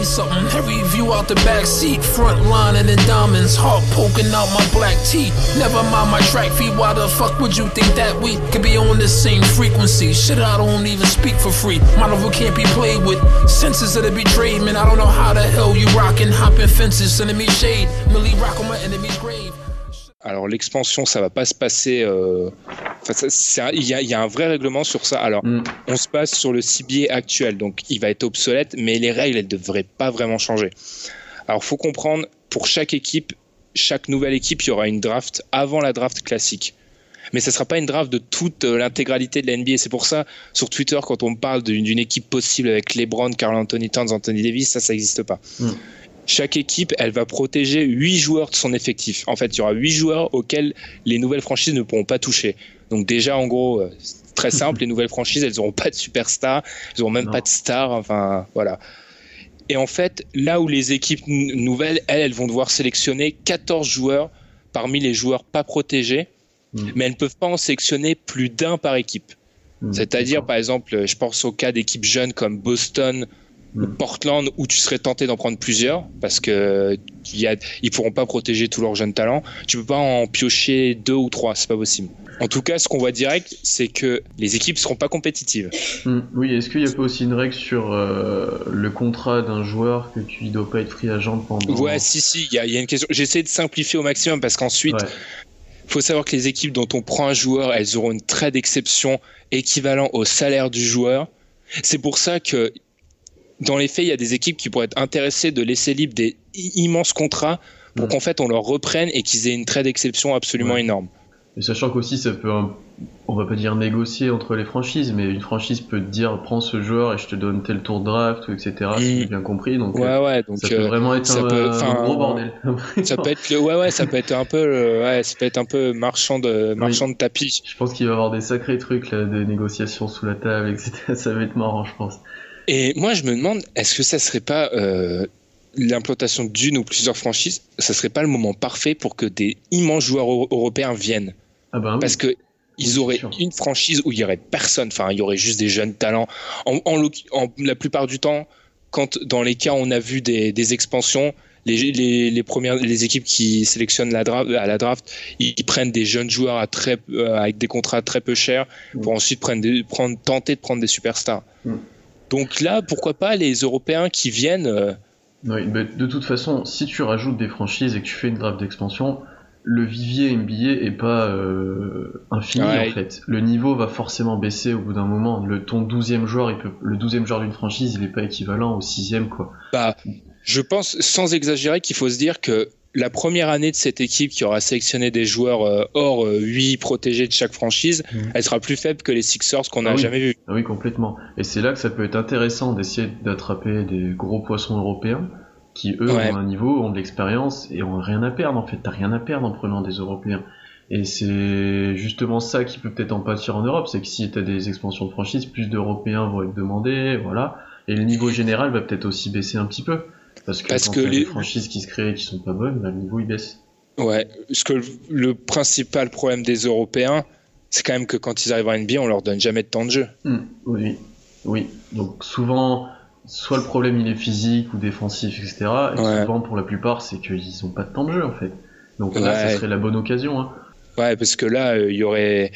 Speaker 3: Something. Every view out the back seat, front line and the diamonds, heart poking out my black teeth. Never mind my track feet. Why the fuck would you think that we could be on the same frequency? Shit, I don't even speak for free. My novel can't be played with. Senses of the betrayed, man. I don't know how the hell you rockin', hopping fences, me shade. Millie rock on my enemy's grave. Alors l'expansion, ça va pas se passer. Euh... il y, y, a un vrai règlement sur ça. Alors mm. on se passe sur le CBA actuel, donc il va être obsolète, mais les règles elles devraient pas vraiment changer. Alors faut comprendre, pour chaque équipe, chaque nouvelle équipe, il y aura une draft avant la draft classique. Mais ce sera pas une draft de toute euh, l'intégralité de la NBA. C'est pour ça, sur Twitter, quand on parle d'une équipe possible avec LeBron, Carl Anthony Towns, Anthony Davis, ça, ça n'existe pas. Mm chaque équipe, elle va protéger 8 joueurs de son effectif. En fait, il y aura 8 joueurs auxquels les nouvelles franchises ne pourront pas toucher. Donc déjà, en gros, euh, très simple, les nouvelles franchises, elles n'auront pas de superstar, elles n'auront même pas de star. Enfin, voilà. Et en fait, là où les équipes nouvelles, elles, elles vont devoir sélectionner 14 joueurs parmi les joueurs pas protégés, mm. mais elles ne peuvent pas en sélectionner plus d'un par équipe. Mm. C'est-à-dire, par exemple, je pense au cas d'équipes jeunes comme Boston, mm. Portland, où tu serais tenté d'en prendre plusieurs, parce que y a, ils pourront pas protéger tous leurs jeunes talents. Tu peux pas en piocher deux ou trois, c'est pas possible. En tout cas, ce qu'on voit direct, c'est que les équipes seront pas compétitives.
Speaker 4: Hmm. Oui, est-ce qu'il n'y a pas aussi une règle sur euh, le contrat d'un joueur que tu ne dois pas être free agent pendant?
Speaker 3: Ouais, si, si, il y, a une question. J'essaie de simplifier au maximum parce qu'ensuite, il faut savoir que les équipes dont on prend un joueur, elles auront une trade d'exception équivalent au salaire du joueur. C'est pour ça que dans les faits, il y a des équipes qui pourraient être intéressées de laisser libre des immenses contrats pour qu'en fait on leur reprenne et qu'ils aient une trade d'exception absolument énorme.
Speaker 4: Et sachant qu'aussi, ça peut, on va pas dire négocier entre les franchises, mais une franchise peut te dire prends ce joueur et je te donne tel tour de draft, etc. Si mm. j'ai bien compris. Donc,
Speaker 3: ouais,
Speaker 4: euh,
Speaker 3: ouais, donc
Speaker 4: ça peut euh, vraiment être un, gros bordel.
Speaker 3: ça peut être, ouais, ouais, ça peut être un peu, ouais, ça peut être un peu marchand de, marchand de tapis.
Speaker 4: Je pense qu'il va y avoir des sacrés trucs là, de négociations sous la table, etc. Ça va être marrant, je pense.
Speaker 3: Et moi, je me demande, est-ce que ça serait pas euh, l'implantation d'une ou plusieurs franchises, ça serait pas le moment parfait pour que des immenses joueurs européens viennent? Ah bah Parce que ils auraient une franchise où il y aurait personne, enfin il y aurait juste des jeunes talents. En, la plupart du temps, quand dans les cas où on a vu des, expansions, les, premières les équipes qui sélectionnent la draft, à la draft, ils, prennent des jeunes joueurs à très, euh, avec des contrats très peu chers pour mm. ensuite prendre, prendre, tenter de prendre des superstars. Mm. Donc là, pourquoi pas les Européens qui viennent. Euh,
Speaker 4: de toute façon, si tu rajoutes des franchises et que tu fais une draft d'expansion, le vivier NBA est pas euh, infini en fait. Le niveau va forcément baisser au bout d'un moment. Le ton 12e joueur, il peut, le 12e joueur d'une franchise, il est pas équivalent au 6e quoi.
Speaker 3: Bah, je pense sans exagérer qu'il faut se dire que la première année de cette équipe qui aura sélectionné des joueurs euh, hors 8 euh, protégés de chaque franchise, mmh. elle sera plus faible que les Sixers qu'on n'a
Speaker 4: ah
Speaker 3: jamais vu.
Speaker 4: Ah oui, complètement. Et c'est là que ça peut être intéressant d'essayer d'attraper des gros poissons européens qui eux ont un niveau, ont de l'expérience et ont rien à perdre en fait. T'as rien à perdre en prenant des Européens. Et c'est justement ça qui peut peut-être en pâtir en Europe, c'est que si t'as des expansions de franchise, plus d'Européens vont être demandés, voilà. Et le niveau général va peut-être aussi baisser un petit peu. Parce que quand que les franchises qui se créent qui sont pas bonnes, le niveau il baisse.
Speaker 3: Ouais, parce que le principal problème des Européens, c'est quand même que quand ils arrivent à NBA, on leur donne jamais de temps de jeu.
Speaker 4: Hmm, oui, oui. Donc souvent, soit le problème il est physique ou défensif, etc. Et souvent pour la plupart c'est qu'ils n'ont pas de temps de jeu en fait. Donc là, ça serait la bonne occasion. Hein.
Speaker 3: Ouais, parce que là, euh, il y aurait.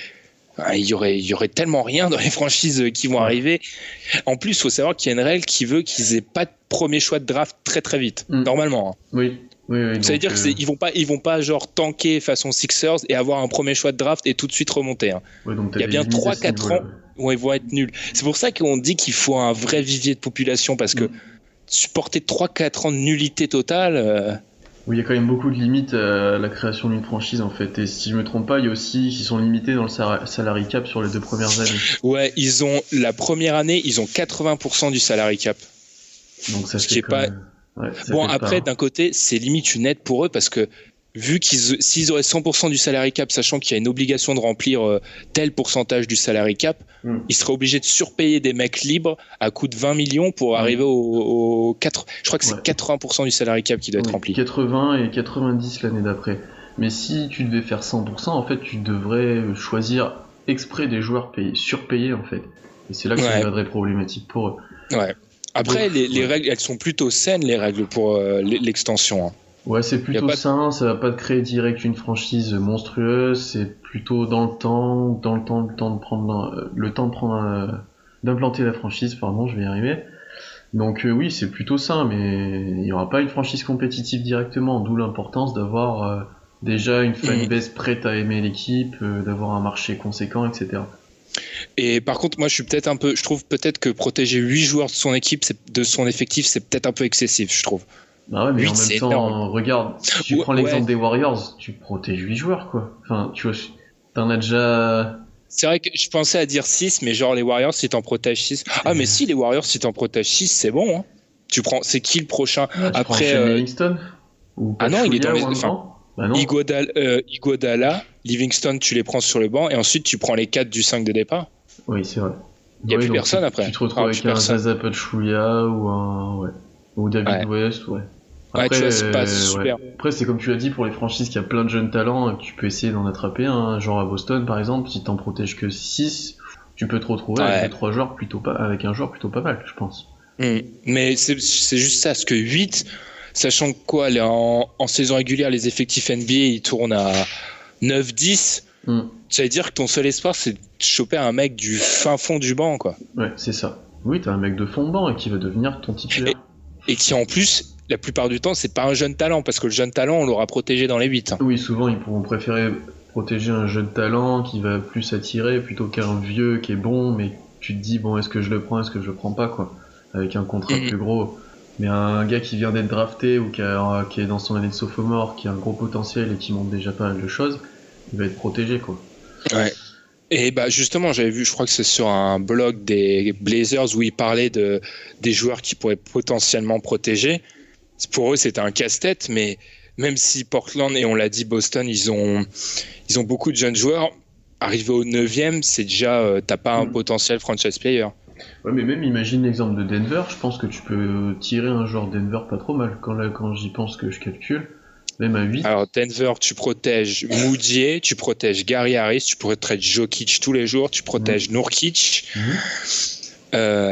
Speaker 3: Il y, aurait, il y aurait tellement rien dans les franchises qui vont arriver. En plus, il faut savoir qu'il y a une règle qui veut qu'ils aient pas de premier choix de draft très très vite, mm. normalement. Hein.
Speaker 4: Oui. Oui, oui,
Speaker 3: ça veut dire qu'ils vont pas, ils vont pas genre tanker façon Sixers et avoir un premier choix de draft et tout de suite remonter. Hein. il y a bien 3-4 ans où ils vont être nuls. C'est pour ça qu'on dit qu'il faut un vrai vivier de population parce que mm. supporter 3-4 ans de nullité totale. Euh,
Speaker 4: oui, il y a quand même beaucoup de limites à la création d'une franchise en fait. Et si je me trompe pas, il y a aussi qui sont limités dans le salary cap sur les deux premières années.
Speaker 3: Ouais, ils ont la première année, ils ont 80% du salary cap.
Speaker 4: Donc ça ce pas.
Speaker 3: bon après, d'un côté, c'est limite une aide pour eux parce que vu qu'ils s'ils auraient 100% du salary cap, sachant qu'il y a une obligation de remplir euh, tel pourcentage du salary cap, hmm. ils seraient obligés de surpayer des mecs libres à coût de 20 millions pour hmm. arriver au, 4. Je crois que c'est 80% du salary cap qui doit être rempli.
Speaker 4: 80 et 90 l'année d'après. Mais si tu devais faire 100%, en fait, tu devrais choisir exprès des joueurs payés, surpayés en fait. Et c'est là que ça deviendrait problématique pour eux.
Speaker 3: Ouais. Après, les, règles, elles sont plutôt saines, les règles pour euh, l'extension. Hein.
Speaker 4: Ouais, c'est plutôt sain, ça va pas te créer direct une franchise monstrueuse, c'est plutôt dans le temps, dans le temps, le temps de prendre, euh, le temps de prendre, euh, d'implanter la franchise, pardon, je vais y arriver. Donc oui, c'est plutôt sain, mais il n'y aura pas une franchise compétitive directement, d'où l'importance d'avoir déjà une fanbase prête à aimer l'équipe, d'avoir un marché conséquent, etc.
Speaker 3: Et par contre, moi, je suis peut-être un peu, je trouve peut-être que protéger 8 joueurs de son équipe, de son effectif, c'est peut-être un peu excessif, je trouve.
Speaker 4: Bah ouais, mais en même temps, regarde, si tu prends l'exemple des Warriors, tu protèges 8 joueurs, quoi. Enfin, tu vois, t'en as déjà.
Speaker 3: C'est vrai que je pensais à dire 6, mais genre les Warriors, si t'en protèges 6. Ah, mais si les Warriors, si t'en protèges 6, c'est bon, hein. Tu prends, c'est qui le prochain? Après
Speaker 4: euh... Livingston
Speaker 3: Ah non, il est dans les. Enfin, bah euh, Iguodala, Livingston, tu les prends sur le banc et ensuite tu prends les 4 du 5 de départ.
Speaker 4: Oui, c'est vrai.
Speaker 3: Il n'y a plus personne après.
Speaker 4: Tu te retrouves ah, avec un Zaza Pachulia ou un. Ouais. Ou David West, ouais. Après, c'est pas super. Après, c'est comme tu l'as dit pour les franchises qui a plein de jeunes talents, tu peux essayer d'en attraper un, genre à Boston par exemple, si t'en protèges que 6, tu peux te retrouver avec trois joueurs plutôt pas, avec un joueur plutôt pas mal, je pense.
Speaker 3: Hmm. Mais c'est juste ça, parce que 8, sachant que quoi, en, en, saison régulière, les effectifs NBA ils tournent à 9-10. Mm. Ça veut dire que ton seul espoir, c'est de choper un mec du fin fond du banc, quoi.
Speaker 4: Ouais, c'est ça. Oui, t'as un mec de fond de banc et qui va devenir ton titulaire.
Speaker 3: Et, qui en plus, la plupart du temps, c'est pas un jeune talent, parce que le jeune talent, on l'aura protégé dans les 8. Hein.
Speaker 4: Oui, souvent, ils pourront préférer protéger un jeune talent qui va plus attirer plutôt qu'un vieux qui est bon, mais tu te dis, bon, est-ce que je le prends, est-ce que je le prends pas, quoi. Avec un contrat plus gros. Mais un gars qui vient d'être drafté ou qui, est dans son année de sophomore, qui a un gros potentiel et qui montre déjà pas mal de choses, il va être protégé, quoi.
Speaker 3: Ouais. Et bah justement, j'avais vu, je crois que c'est sur un blog des Blazers où ils parlaient de des joueurs qui pourraient potentiellement protéger. Pour eux, c'était un casse-tête, mais même si Portland et on l'a dit Boston, ils ont ils ont beaucoup de jeunes joueurs. Arriver au 9 c'est déjà euh, t'as pas un mm. potentiel franchise player.
Speaker 4: Ouais, mais même imagine l'exemple de Denver. Je pense que tu peux tirer un joueur Denver pas trop mal. Quand là, quand j'y pense que je calcule, même à 8.
Speaker 3: Alors Denver, tu protèges Moudier, tu protèges Gary Harris, tu protèges Jokic tous les jours, tu protèges mmh.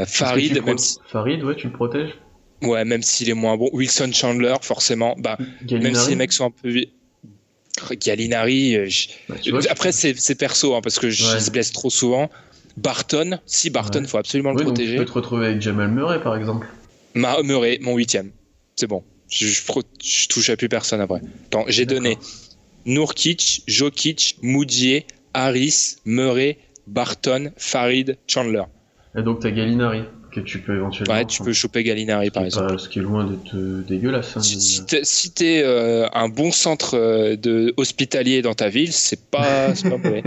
Speaker 3: Farid, même
Speaker 4: Farid, ouais, tu le protèges?
Speaker 3: Ouais, même s'il est moins bon. Wilson Chandler, forcément. Bah, même si les mecs sont un peu Gallinari. Euh, bah, après, c'est perso, hein, parce que je se blesse trop souvent. Barton, si Barton, il faut absolument le protéger.
Speaker 4: tu peux te retrouver avec Jamal Murray, par exemple.
Speaker 3: Ma Murray, mon huitième. C'est bon. Je, touche à plus personne après. j'ai donné Nourkic, Jokic, Moudier, Harris, Murray, Barton, Farid, Chandler.
Speaker 4: Et donc t'as Gallinari que tu peux éventuellement.
Speaker 3: Ouais, tu peux choper Gallinari par exemple.
Speaker 4: ce qui est loin d'être euh, dégueulasse. Hein,
Speaker 3: si, t'es euh, un bon centre euh, de hospitalier dans ta ville, c'est pas, pas mauvais.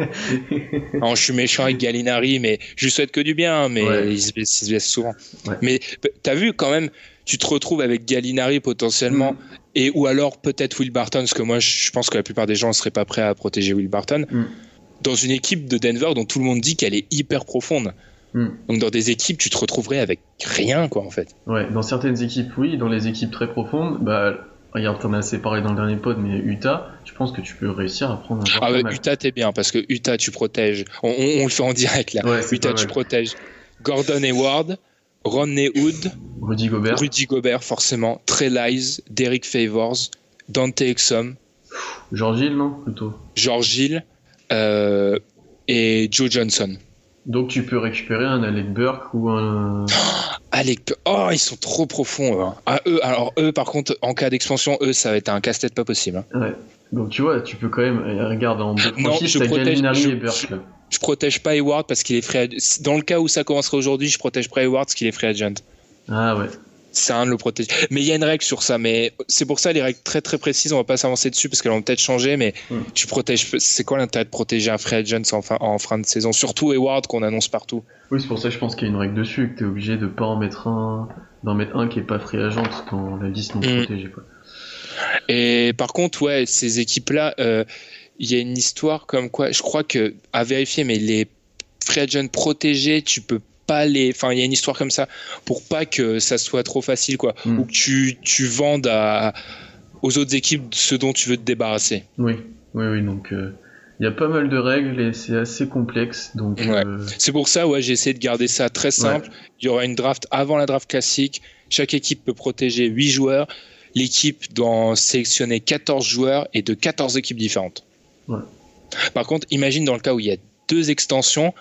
Speaker 3: je suis méchant avec Gallinari, mais je lui souhaite que du bien, mais il, se blesse, souvent. Mais t'as vu quand même, tu te retrouves avec Gallinari potentiellement, mm. et ou alors peut-être Will Barton, parce que moi je pense que la plupart des gens ne seraient pas prêts à protéger Will Barton, mm. dans une équipe de Denver dont tout le monde dit qu'elle est hyper profonde. Mm. Donc dans des équipes, tu te retrouverais avec rien, quoi, en fait.
Speaker 4: Ouais, dans certaines équipes, oui. Dans les équipes très profondes, bah, regarde, t'en as assez parlé dans le dernier pod, mais Utah, je pense que tu peux réussir à prendre un joueur.
Speaker 3: Ah ouais, Utah, t'es bien, parce que Utah, tu protèges. On, le fait en direct, là. Utah, tu protèges Gordon Hayward, Rodney Hood,
Speaker 4: Rudy Gobert.
Speaker 3: Rudy Gobert, forcément. Trey Lyles, Derek Favors, Dante Exum.
Speaker 4: George Hill, non Plutôt.
Speaker 3: George Hill euh, et Joe Johnson.
Speaker 4: Donc tu peux récupérer un Alec Burke ou un.
Speaker 3: Alec Oh, ils sont trop profonds. Hein. Ah, eux, alors eux, par contre, en cas d'expansion, eux, ça va être un casse-tête pas possible. Hein.
Speaker 4: Ouais. Donc tu vois, tu peux quand même. Regarde, en deux
Speaker 3: non, je protège, je, et Burke. Je, protège pas Hayward parce qu'il est free Dans le cas où ça commencerait aujourd'hui, je protège pas Hayward parce qu'il est free agent.
Speaker 4: Ah ouais
Speaker 3: c'est un de le protéger. Mais il y a une règle sur ça, mais c'est pour ça les règles très très précises, on va pas s'avancer dessus parce qu'elles vont peut-être changer, mais hmm. tu protèges. C'est quoi l'intérêt de protéger un free agent en fin, en fin de saison? Surtout Eward qu'on annonce partout.
Speaker 4: Oui, c'est pour ça que je pense qu'il y a une règle dessus, que tu es obligé de pas en mettre un, d'en mettre un qui est pas free agent quand la liste non hmm. protégée. Quoi.
Speaker 3: Et par contre, ouais, ces équipes-là, euh, il y a une histoire comme quoi, je crois que à vérifier, mais les free agents protégés, tu peux pas les. Enfin, il y a une histoire comme ça pour pas que ça soit trop facile, quoi. Hmm. Ou que tu, tu vendes à, aux autres équipes ce dont tu veux te débarrasser.
Speaker 4: Oui, oui, oui. Donc. Euh, il y a pas mal de règles et c'est assez complexe. Donc, euh,
Speaker 3: C'est pour ça, ouais, j'ai essayé de garder ça très simple. Il y aura une draft avant la draft classique. Chaque équipe peut protéger 8 joueurs. L'équipe doit sélectionner 14 joueurs et de 14 équipes différentes. Par contre, imagine dans le cas où il y a deux extensions,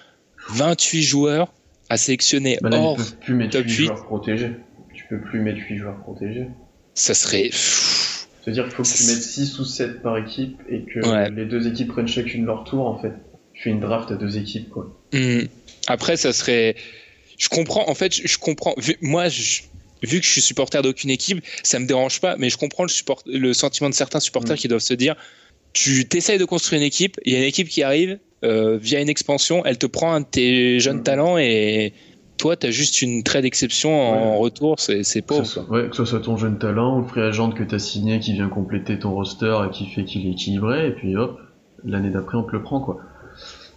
Speaker 3: 28 joueurs, à sélectionner bah hors
Speaker 4: plus mettre top 8, joueurs protégés. Tu peux plus mettre 8 joueurs protégés.
Speaker 3: Ça serait.
Speaker 4: C'est-à-dire qu'il faut que tu mettes 6 ou 7 par équipe et que les deux équipes prennent chacune leur tour en fait. Tu fais une draft à deux équipes quoi.
Speaker 3: Hmm. Après, ça serait. Je comprends, en fait, je comprends. Moi, vu que je suis supporter d'aucune équipe, ça me dérange pas, mais je comprends le, support... le sentiment de certains supporters hmm. qui doivent se dire tu t'essayes de construire une équipe, il y a une équipe qui arrive, euh, via une expansion, elle te prend un de tes jeunes talents et toi, tu as juste une trade d'exception en retour, c'est pauvre.
Speaker 4: Que ce, soit, ouais, que ce soit ton jeune talent ou le free agent que tu as signé qui vient compléter ton roster et qui fait qu'il est équilibré, et puis hop, l'année d'après, on te le prend, quoi.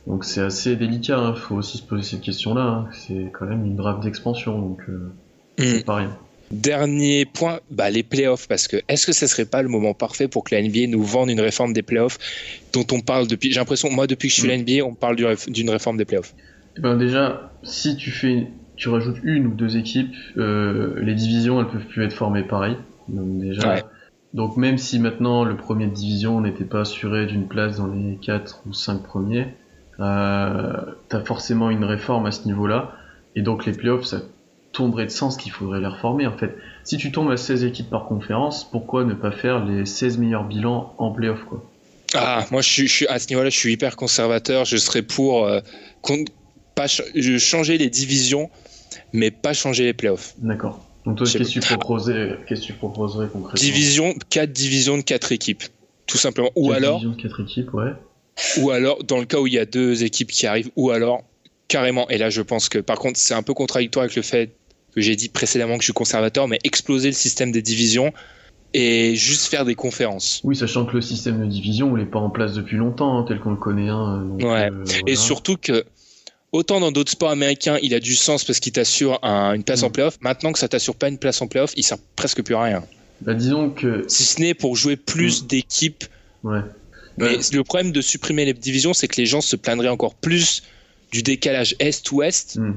Speaker 4: Donc c'est assez délicat, il hein. faut aussi se poser cette question-là. Hein. C'est quand même une draft d'expansion, donc euh, mm. c'est pas rien.
Speaker 3: Dernier point, bah, les playoffs, parce que est-ce que ce serait pas le moment parfait pour que la NBA nous vende une réforme des playoffs dont on parle depuis, j'ai l'impression, moi depuis que je suis la NBA, on parle d'une réforme des playoffs.
Speaker 4: Eh ben déjà, si tu fais, tu rajoutes une ou deux équipes, euh, les divisions elles peuvent plus être formées pareil. Donc déjà, donc même si maintenant le premier de division n'était pas assuré d'une place dans les 4 ou 5 premiers, euh, t'as forcément une réforme à ce niveau-là. Et donc les playoffs, ça tomberait de sens qu'il faudrait les reformer en fait. Si tu tombes à 16 équipes par conférence, pourquoi ne pas faire les 16 meilleurs bilans en playoff quoi?
Speaker 3: Ah, moi je suis, à ce niveau-là, je suis hyper conservateur. Je serais pour euh, pas changer les divisions, mais pas changer les playoffs.
Speaker 4: D'accord. Donc toi, qu'est-ce que tu proposerais, qu'est-ce que tu proposerais concrètement?
Speaker 3: Division, 4 divisions de 4 équipes, tout simplement. Ou alors.
Speaker 4: Divisions de 4 équipes, ouais.
Speaker 3: Ou alors, dans le cas où il y a deux équipes qui arrivent, ou alors carrément. Et là, je pense que, par contre, c'est un peu contradictoire avec le fait que j'ai dit précédemment que je suis conservateur, mais exploser le système des divisions et juste faire des conférences.
Speaker 4: Oui, sachant que le système de division, il n'est pas en place depuis longtemps, hein, tel qu'on le connaît. Hein,
Speaker 3: ouais. Euh, et surtout que autant dans d'autres sports américains, il a du sens parce qu'il t'assure une place en mm. playoff. Maintenant que ça t'assure pas une place en playoff, il sert presque plus à rien.
Speaker 4: Bah, disons que.
Speaker 3: Si ce n'est pour jouer plus mm. d'équipes. Ouais. Mais le problème de supprimer les divisions, c'est que les gens se plaindraient encore plus du décalage est-ouest. Mm.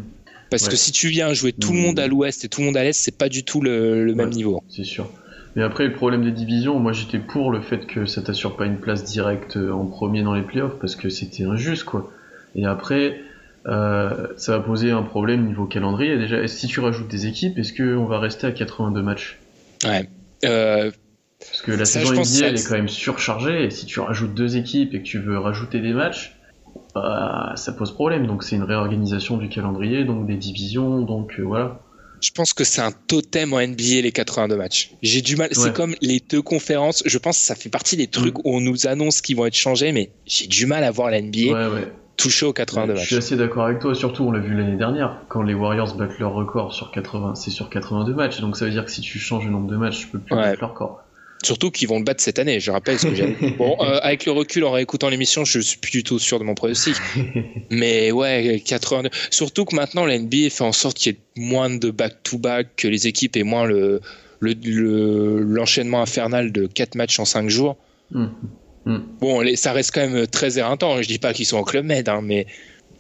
Speaker 3: Parce que si tu viens jouer tout le monde à l'ouest et tout le monde à l'est, c'est pas du tout le, même niveau.
Speaker 4: C'est sûr. Mais après, le problème des divisions, moi j'étais pour le fait que ça t'assure pas une place directe en premier dans les playoffs parce que c'était injuste quoi. Et après, euh, ça va poser un problème niveau calendrier. Déjà, si tu rajoutes des équipes, est-ce qu'on va rester à 82 matchs?
Speaker 3: Ouais. Euh,
Speaker 4: Parce que la saison NBA, elle est quand même surchargée, et si tu rajoutes deux équipes et que tu veux rajouter des matchs, bah, ça pose problème. Donc c'est une réorganisation du calendrier, donc des divisions, donc euh, voilà.
Speaker 3: Je pense que c'est un totem en NBA les 82 matchs. J'ai du mal. C'est comme les deux conférences. Je pense que ça fait partie des trucs mm. où on nous annonce qu'ils vont être changés, mais j'ai du mal à voir la NBA. Ouais, ouais touché aux 82 matchs.
Speaker 4: Je suis assez d'accord avec toi, surtout on l'a vu l'année dernière, quand les Warriors battent leur record sur 80, c'est sur 82 matchs, donc ça veut dire que si tu changes le nombre de matchs, tu peux plus battre leur record.
Speaker 3: Surtout qu'ils vont le battre cette année, je rappelle ce que j'ai Bon, euh, avec le recul, en réécoutant l'émission, je suis plus du tout sûr de mon pronostic. Mais ouais, 82. Surtout que maintenant, la NBA fait en sorte qu'il y ait moins de back-to-back, que les équipes aient moins le, l'enchaînement infernal de 4 matchs en 5 jours. Hum. Hmm. Bon, ça reste quand même très éreintant. Je dis pas qu'ils sont en club med, hein, mais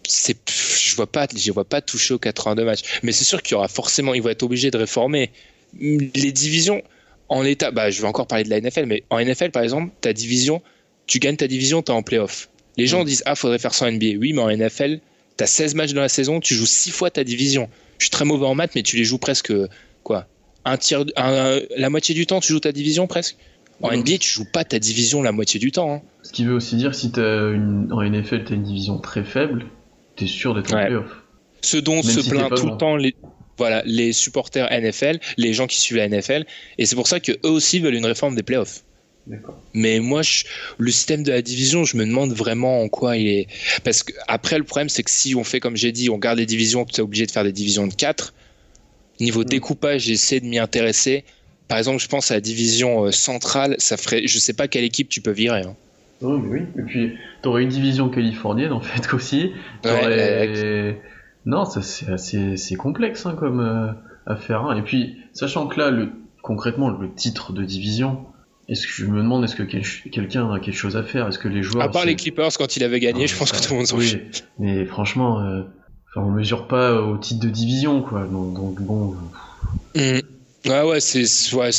Speaker 3: c'est, je vois pas, je vois pas toucher aux 82 matchs. Mais c'est sûr qu'il y aura forcément, ils vont être obligés de réformer les divisions en l'état. Bah, je vais encore parler de la NFL, mais en NFL, par exemple, ta division, tu gagnes ta division, tu es en playoff. Les gens hmm. disent, ah, faudrait faire ça en NBA. Oui, mais en NFL, tu as 16 matchs dans la saison, tu joues 6 fois ta division. Je suis très mauvais en maths, mais tu les joues presque, quoi, un tiers, la moitié du temps, tu joues ta division presque. En NBA, tu joues pas ta division la moitié du temps. Hein.
Speaker 4: Ce qui veut aussi dire si as une, en NFL, tu as une division très faible, tu es sûr d'être en playoff.
Speaker 3: Ce dont se plaint tout le temps les, voilà, les supporters NFL, les gens qui suivent la NFL, et c'est pour ça que eux aussi veulent une réforme des playoffs. Mais moi, le système de la division, je me demande vraiment en quoi il est. Parce que après, le problème, c'est que si on fait comme j'ai dit, on garde les divisions, tu es obligé de faire des divisions de 4. Niveau mm. découpage, j'essaie de m'y intéresser par exemple, je pense à la division euh, centrale, ça ferait, je sais pas quelle équipe tu peux virer. Hein.
Speaker 4: Oh, oui, et puis tu aurais une division californienne en fait aussi. Non, c'est assez complexe hein, comme euh, affaire. Hein. Et puis, sachant que là, le, concrètement, le titre de division, est-ce que je me demande, est-ce que quelqu'un a quelque chose à faire? Est-ce que les joueurs.
Speaker 3: À part les Clippers quand il avait gagné, je pense que tout le monde s'en oui,
Speaker 4: Mais franchement, euh, on mesure pas au titre de division, quoi. Donc, bon.
Speaker 3: Mmh. Ouais, ouais, c'est ouais,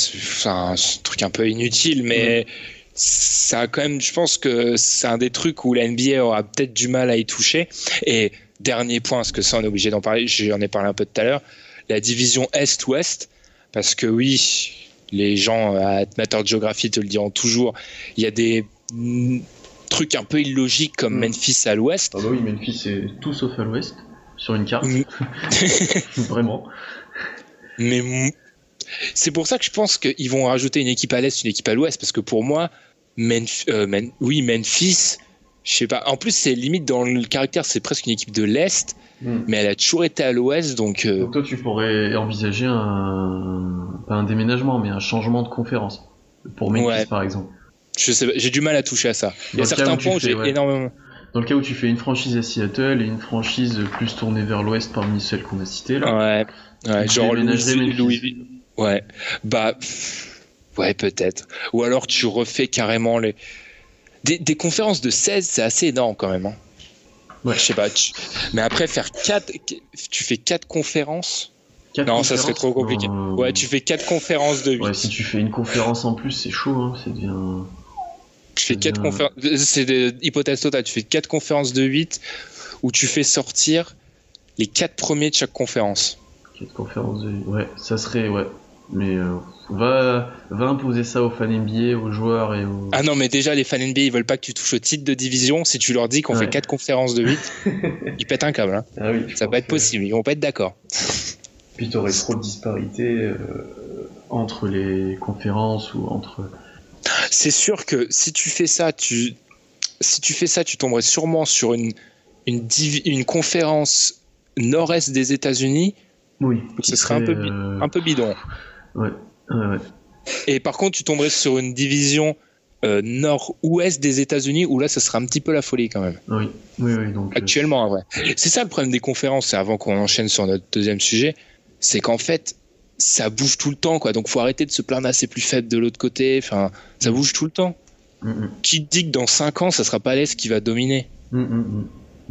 Speaker 3: un truc un peu inutile, mais ça a quand même, je pense que c'est un des trucs où la NBA aura peut-être du mal à y toucher. Et dernier point, parce que ça, on est obligé d'en parler, j'en ai parlé un peu tout à l'heure, la division Est-Ouest, parce que oui, les gens amateurs de géographie te le diront toujours, il y a des trucs un peu illogiques comme mm. Memphis à l'ouest.
Speaker 4: Ah bah oui, Memphis c'est tout sauf à l'ouest sur une carte. Mm. Vraiment.
Speaker 3: Mais c'est pour ça que je pense qu'ils vont rajouter une équipe à l'est, une équipe à l'ouest, parce que pour moi, euh, oui, Memphis, je sais pas. En plus, c'est limite dans le caractère, c'est presque une équipe de l'est, hmm. mais elle a toujours été à l'ouest, donc.
Speaker 4: Euh, donc toi, tu pourrais envisager un pas un déménagement, mais un changement de conférence pour Memphis, par exemple.
Speaker 3: Je sais, j'ai du mal à toucher à ça. Il y a certains points où j'ai énormément.
Speaker 4: Dans le cas où tu fais une franchise à Seattle et une franchise plus tournée vers l'ouest parmi celles qu'on a citées là.
Speaker 3: Ouais. Ouais, genre Louis, Ouais, bah, ouais, peut-être. Ou alors tu refais carrément les. Des, conférences de 16, c'est assez énorme quand même. Hein. Ouais. Je sais pas. Mais après, faire 4. Tu fais 4 conférences? non, ça serait trop compliqué. Ouais, tu fais 4 conférences de 8. Ouais,
Speaker 4: si tu fais une conférence en plus, c'est chaud. Hein. C'est bien.
Speaker 3: Tu fais 4 conférences. C'est des hypothèses totales. Tu fais 4 conférences de 8 où tu fais sortir les 4 premiers de chaque conférence.
Speaker 4: 4 conférences de 8. Ouais, ça serait. Ouais. Mais euh, va, va imposer ça aux fans NBA, aux joueurs et aux.
Speaker 3: Ah non, mais déjà, les fans NBA, ils veulent pas que tu touches au titre de division. Si tu leur dis qu'on fait 4 conférences de 8, ils pètent un câble. Hein. Ah oui, ça va être possible, ils vont pas être d'accord.
Speaker 4: Puis tu aurais trop de disparités euh, entre les conférences ou entre.
Speaker 3: C'est sûr que si tu fais ça, tu. Si tu fais ça, tu tomberais sûrement sur une, une, une conférence nord-est des États-Unis.
Speaker 4: Oui.
Speaker 3: Ce serait un peu, euh, un peu bidon.
Speaker 4: Ouais.
Speaker 3: Et par contre, tu tomberais sur une division euh, nord-ouest des États-Unis où là, ça serait un petit peu la folie quand même.
Speaker 4: Oui, oui, oui. Donc,
Speaker 3: euh, Actuellement, en vrai. C'est ça le problème des conférences, avant qu'on enchaîne sur notre deuxième sujet, c'est qu'en fait, ça bouge tout le temps, quoi. Donc, faut arrêter de se plaindre assez plus faible de l'autre côté. Enfin, ça bouge tout le temps. Mm, mm. Qui te dit que dans 5 ans, ça sera pas l'Est qui va dominer? Mm,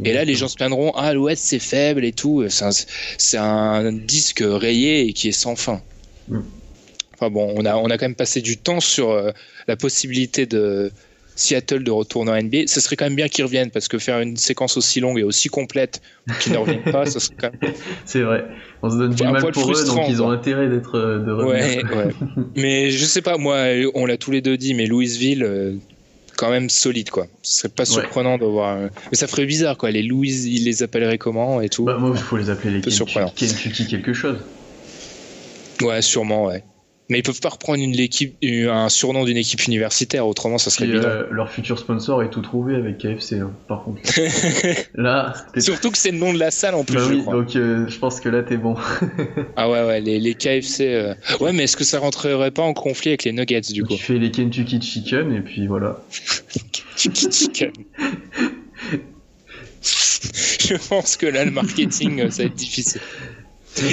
Speaker 3: Et là, les gens se plaindront, ah, l'Ouest c'est faible et tout. C'est un, un, disque rayé et qui est sans fin. Enfin bon, on a, on a quand même passé du temps sur euh, la possibilité de Seattle de retourner en NBA. Ce serait quand même bien qu'ils reviennent parce que faire une séquence aussi longue et aussi complète qu'ils ne reviennent pas, ça serait quand même.
Speaker 4: C'est vrai. On se donne du mal pour eux, donc ils ont intérêt d'être euh, de
Speaker 3: revenir. Ouais, ouais. mais je sais pas, moi, on l'a tous les deux dit, mais Louisville. Euh, quand même solide quoi. Ce serait pas surprenant de voir. Mais ça ferait bizarre quoi. Les Louis, ils les appelleraient comment et tout?
Speaker 4: Bah moi, il faut les appeler les Kentucky quelque chose.
Speaker 3: Ouais, sûrement, ouais. Mais ils peuvent pas reprendre une équipe, un surnom d'une équipe universitaire, autrement ça serait bien. Euh,
Speaker 4: leur futur sponsor est tout trouvé avec KFC, hein, par contre.
Speaker 3: là, surtout que c'est le nom de la salle en plus. Bah oui,
Speaker 4: donc euh, je pense que là t'es bon.
Speaker 3: ah ouais, ouais, les, les KFC. Euh, ouais, mais est-ce que ça rentrerait pas en conflit avec les Nuggets du coup
Speaker 4: Tu fais les Kentucky Chicken et puis voilà.
Speaker 3: Kentucky Chicken. je pense que là le marketing ça va être difficile.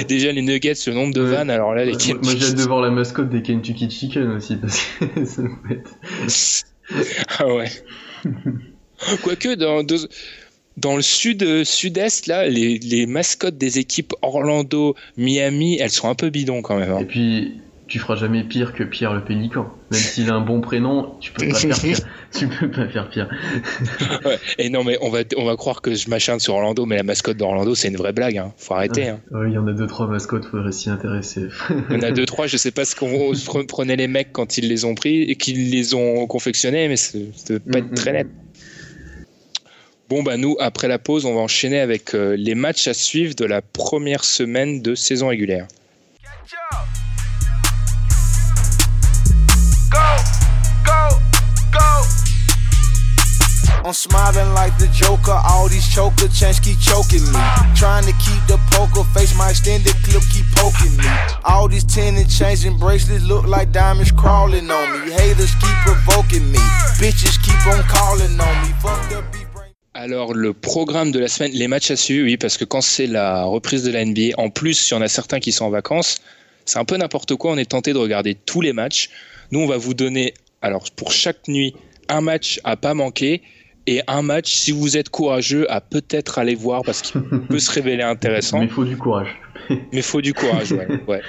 Speaker 3: Déjà les nuggets, le nombre de vannes, alors là les
Speaker 4: Kentucky... Moi j'ai hâte de voir la mascotte des Kentucky Chicken aussi, parce que ça peut être...
Speaker 3: ah ouais. Quoique dans, dans le sud, sud-est, là, les, les mascottes des équipes Orlando, Miami, elles sont un peu bidons quand même. Hein.
Speaker 4: Et puis, tu feras jamais pire que Pierre le Pélican. Même s'il a un bon prénom, tu peux pas faire pire. Tu peux pas faire pire.
Speaker 3: ouais. Et non, mais on va, on va croire que je m'acharne sur Orlando, mais la mascotte d'Orlando, c'est une vraie blague. Hein. Faut arrêter. Hein.
Speaker 4: il y en a deux trois mascottes, faudrait s'y intéresser.
Speaker 3: il y en a deux trois, je sais pas ce qu'on prenait les mecs quand ils les ont pris et qu'ils les ont confectionnés, mais ça peut pas être très net. Bon, bah nous, après la pause, on va enchaîner avec euh, les matchs à suivre de la première semaine de saison régulière. On on on. Alors le programme de la semaine, les matchs à suivre, oui, parce que quand c'est la reprise de la NBA, en plus, y en a certains qui sont en vacances, c'est un peu n'importe quoi. On est tenté de regarder tous les matchs. Nous, on va vous donner, alors pour chaque nuit, un match à pas manquer et un match, si vous êtes courageux, à peut-être aller voir parce qu'il peut se révéler intéressant.
Speaker 4: Mais il faut du courage.
Speaker 3: Mais il faut du courage, ouais, ouais.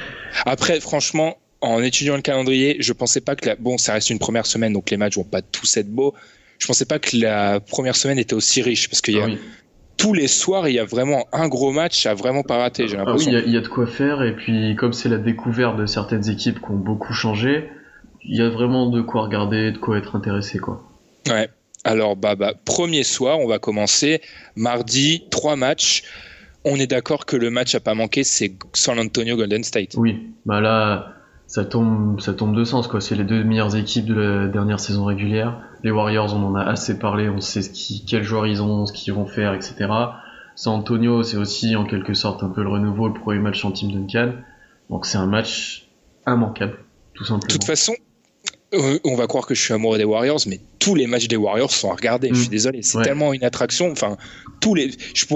Speaker 3: Après, franchement, en étudiant le calendrier, je pensais pas que la... bon, ça reste une première semaine, donc les matchs vont pas tous être beaux. Je pensais pas que la première semaine était aussi riche parce qu'il y a ah tous les soirs, il y a vraiment un gros match à vraiment pas rater. J'ai l'impression.
Speaker 4: Ah oui, il y, a de quoi faire et puis comme c'est la découverte de certaines équipes qui ont beaucoup changé, il y a vraiment de quoi regarder, de quoi être intéressé, quoi.
Speaker 3: Ouais. Alors, bah, bah, premier soir, on va commencer. Mardi, trois matchs. On est d'accord que le match à pas manquer, c'est San Antonio Golden State.
Speaker 4: Oui, bah là, ça tombe, ça tombe de sens, quoi. C'est les deux meilleures équipes de la dernière saison régulière. Les Warriors, on en a assez parlé, on sait ce qui, quels joueurs ils ont, ce qu'ils vont faire, etc. San Antonio, c'est aussi en quelque sorte un peu le renouveau, le premier match en Team Duncan. Donc c'est un match immanquable, tout simplement.
Speaker 3: De toute façon, euh, on va croire que je suis amoureux des Warriors, mais tous les matchs des Warriors sont à regarder. Je suis
Speaker 4: Mm.
Speaker 3: désolé, c'est
Speaker 4: Ouais.
Speaker 3: tellement une attraction. Enfin, tous les,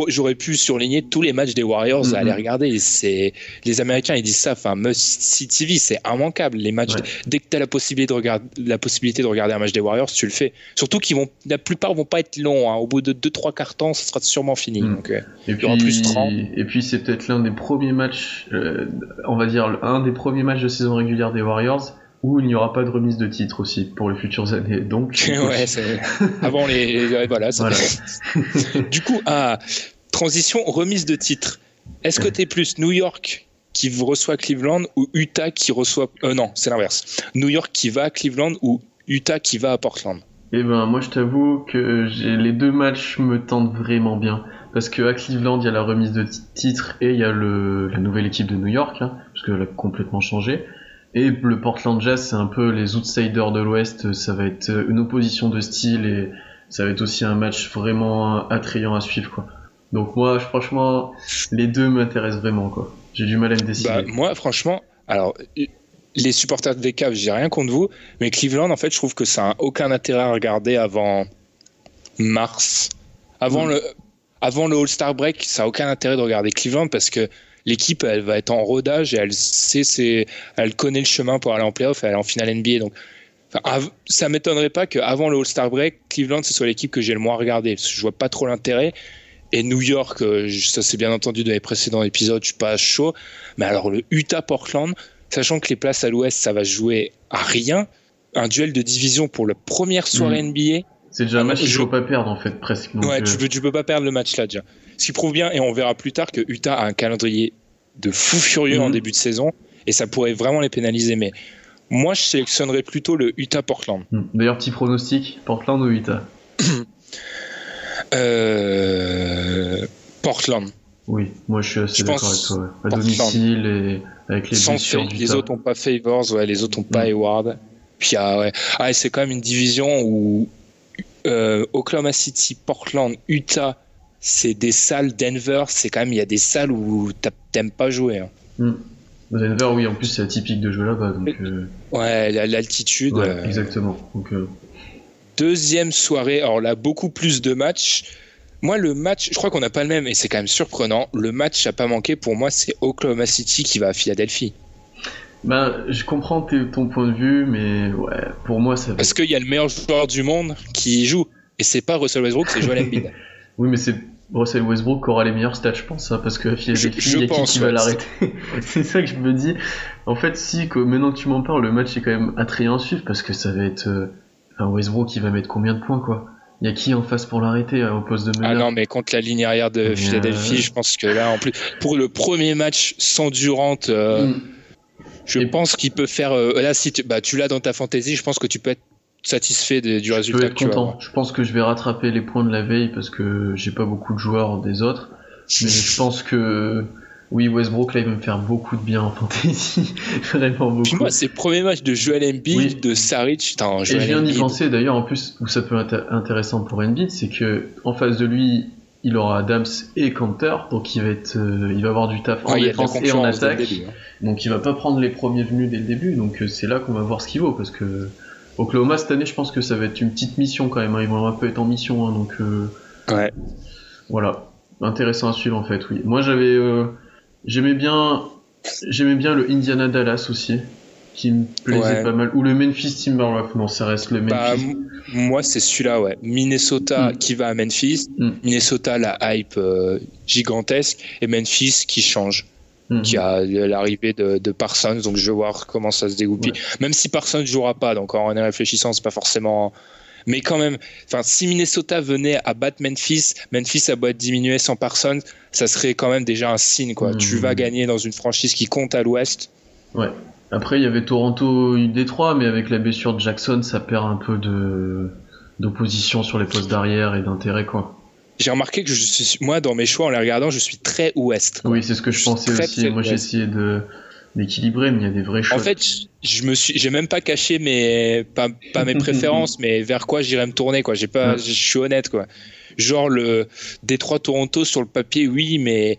Speaker 3: j'aurais pu surligner tous les matchs des Warriors à aller
Speaker 4: mm.
Speaker 3: regarder. C'est les Américains, ils disent ça. Enfin, must see TV, c'est immanquable. Les matchs,
Speaker 4: Ouais.
Speaker 3: dès que tu as la possibilité de regarder, la possibilité de regarder un match des Warriors, tu le fais. Surtout qu'ils vont, la plupart vont pas être longs. hein. Au bout de 2-3 quarts temps, ça sera sûrement fini.
Speaker 4: Mm.
Speaker 3: Donc, euh,
Speaker 4: Et
Speaker 3: y aura
Speaker 4: puis,
Speaker 3: plus 30.
Speaker 4: et puis c'est peut-être l'un des premiers matchs, euh, on va dire un des premiers matchs de saison régulière des Warriors où il n'y aura pas de remise de titre aussi pour les futures années. Donc,
Speaker 3: ouais, avant les, voilà. ça
Speaker 4: Voilà.
Speaker 3: fait- du coup, ah, transition remise de titre. Est-ce que t'es plus New York qui reçoit Cleveland ou Utah qui reçoit euh, non, c'est l'inverse. New York qui va à Cleveland ou Utah qui va à Portland?
Speaker 4: Eh ben, moi, je t'avoue que les deux matchs me tentent vraiment bien. Parce que à Cleveland, il y a la remise de ti- titre et il y a le, la nouvelle équipe de New York, hein, parce qu'elle a complètement changé. Et le Portland Jazz, c'est un peu les outsiders de l'Ouest. Ça va être une opposition de style et ça va être aussi un match vraiment attrayant à suivre, quoi. Donc moi, franchement, les deux m'intéressent vraiment, quoi. J'ai du mal à me décider.
Speaker 3: Bah, moi, franchement, alors les supporters des Cavs, j'ai rien contre vous, mais Cleveland, en fait, je trouve que ça a aucun intérêt à regarder avant mars, avant
Speaker 4: Mm.
Speaker 3: le, avant le All-Star break, ça a aucun intérêt de regarder Cleveland parce que l'équipe, elle va être en rodage et elle sait, c'est, elle connaît le chemin pour aller en playoff et aller en finale NBA. Donc, enfin, ça m'étonnerait pas qu'avant le All-Star break, Cleveland, ce soit l'équipe que j'ai le moins regardé. Parce que je vois pas trop l'intérêt. Et New York, euh, ça c'est bien entendu dans les précédents épisodes, je suis pas chaud. Mais alors le Utah-Portland, sachant que les places à l'ouest, ça va jouer à rien, un duel de division pour la première soirée NBA,
Speaker 4: C'est déjà un
Speaker 3: Ah,
Speaker 4: match qu'il
Speaker 3: je-
Speaker 4: faut pas perdre, en fait, presque. Donc,
Speaker 3: ouais,
Speaker 4: euh,
Speaker 3: tu, peux, tu peux pas perdre le match là déjà. Ce qui prouve bien, et on verra plus tard, que Utah a un calendrier de fou furieux en
Speaker 4: Mhm.
Speaker 3: début de saison, et ça pourrait vraiment les pénaliser. Mais moi, je sélectionnerais plutôt le Utah-Portland.
Speaker 4: hmm. D'ailleurs, petit pronostic, Portland ou Utah
Speaker 3: Euh... Portland.
Speaker 4: Oui, moi je suis assez d'accord avec toi. ouais. À
Speaker 3: Portland.
Speaker 4: domicile et avec les
Speaker 3: Sans
Speaker 4: blessures du
Speaker 3: les autres ont pas Favors, ouais, les autres ont pas
Speaker 4: Mm.
Speaker 3: Hayward. Puis ah, ouais, ah, c'est quand même une division où euh, Oklahoma City, Portland, Utah, c'est des salles. Denver, c'est quand même il y a des salles où t'aimes pas jouer. hein.
Speaker 4: Denver, oui, en plus c'est atypique de jouer là-bas. Donc, euh,
Speaker 3: Ouais, la- l'altitude.
Speaker 4: ouais,
Speaker 3: euh,
Speaker 4: exactement. Donc, euh,
Speaker 3: Deuxième soirée, alors là beaucoup plus de matchs. Moi, le match, je crois qu'on n'a pas le même, et c'est quand même surprenant. Le match à pas manquer pour moi, c'est Oklahoma City qui va à Philadelphie.
Speaker 4: Ben, je comprends ton point de vue, mais ouais, pour moi ça va.
Speaker 3: Parce qu'il y a le meilleur joueur du monde qui joue. Et c'est pas Russell Westbrook, c'est Joel Embiid.
Speaker 4: Oui, mais c'est Russell Westbrook qui aura les meilleurs stats, je pense, hein, parce que
Speaker 3: Je- je
Speaker 4: il y a qui
Speaker 3: pense,
Speaker 4: qui va
Speaker 3: ouais.
Speaker 4: l'arrêter C'est ça que je me dis. En fait, si, que maintenant que tu m'en parles, le match est quand même attrayant à suivre, parce que ça va être. euh, Enfin, Westbrook, il va mettre combien de points, quoi? Il y a qui en face pour l'arrêter euh, au poste de
Speaker 3: Ah
Speaker 4: meneur
Speaker 3: non, mais contre la ligne arrière de
Speaker 4: Mais,
Speaker 3: Philadelphie,
Speaker 4: euh,
Speaker 3: je pense que là, en plus, pour le premier match sans Durant, euh,
Speaker 4: Mm.
Speaker 3: Je
Speaker 4: Et-
Speaker 3: pense qu'il peut faire. euh, là, si tu, bah, tu l'as dans ta fantasy, je pense que tu peux être satisfait de- du
Speaker 4: Je peux
Speaker 3: résultat
Speaker 4: être
Speaker 3: que
Speaker 4: content. Je pense que je vais rattraper les points de la veille parce que j'ai pas beaucoup de joueurs des autres. Mais je pense que oui, Westbrook là, il va me faire beaucoup de bien en fantasy, vraiment beaucoup.
Speaker 3: Puis moi, c'est le premier match de Joel Embiid,
Speaker 4: Oui.
Speaker 3: de Saric. Putain,
Speaker 4: Et je
Speaker 3: Joel
Speaker 4: viens d'y penser d'ailleurs en plus où ça peut être intéressant pour Embiid, c'est que en face de lui, il aura Adams et Canter, donc il va être, euh, il va avoir du taf en
Speaker 3: Ouais,
Speaker 4: défense et en attaque.
Speaker 3: début, hein.
Speaker 4: Donc il va pas prendre les premiers venus dès le début, donc euh, c'est là qu'on va voir ce qu'il vaut parce que Oklahoma cette année, je pense que ça va être une petite mission quand même. hein. Ils vont un peu être en mission, hein, donc. euh,
Speaker 3: Ouais.
Speaker 4: Voilà, intéressant à suivre en fait, oui. Moi j'avais, euh, j'aimais bien, j'aimais bien le Indiana Dallas aussi, qui me plaisait
Speaker 3: Ouais.
Speaker 4: pas mal, ou le Memphis Timberwolves. Non, ça reste le
Speaker 3: Bah,
Speaker 4: Memphis.
Speaker 3: moi, c'est celui-là, ouais. Minnesota
Speaker 4: Mm.
Speaker 3: qui va à Memphis.
Speaker 4: Mm.
Speaker 3: Minnesota, la hype euh, gigantesque. Et Memphis qui change.
Speaker 4: Mhm.
Speaker 3: qui a l'arrivée de, de Parsons, donc je vais voir comment ça se dégoupille. Même si Parsons jouera pas, donc en y réfléchissant, c'est pas forcément. Mais quand même, enfin, si Minnesota venait à battre Memphis, Memphis a beau être diminué sans Parsons, ça serait quand même déjà un signe, quoi.
Speaker 4: Mhm.
Speaker 3: Tu vas gagner dans une franchise qui compte à l'Ouest.
Speaker 4: Ouais. Après, il y avait Toronto Détroit, mais avec la blessure de Jackson, ça perd un peu de d'opposition sur les postes d'arrière et d'intérêt, quoi.
Speaker 3: J'ai remarqué que je suis, moi, dans mes choix, en les regardant, je suis très Ouest. quoi.
Speaker 4: Oui, c'est ce que je pensais aussi. Moi, j'ai essayé de d'équilibrer, mais il y a des vrais choix.
Speaker 3: En fait, je- me suis, j'ai même pas caché mes, pas, pas mes préférences, mais vers quoi j'irais me tourner, quoi. J'ai pas,
Speaker 4: Ouais.
Speaker 3: je suis honnête, quoi. Genre le Détroit Toronto sur le papier, oui, mais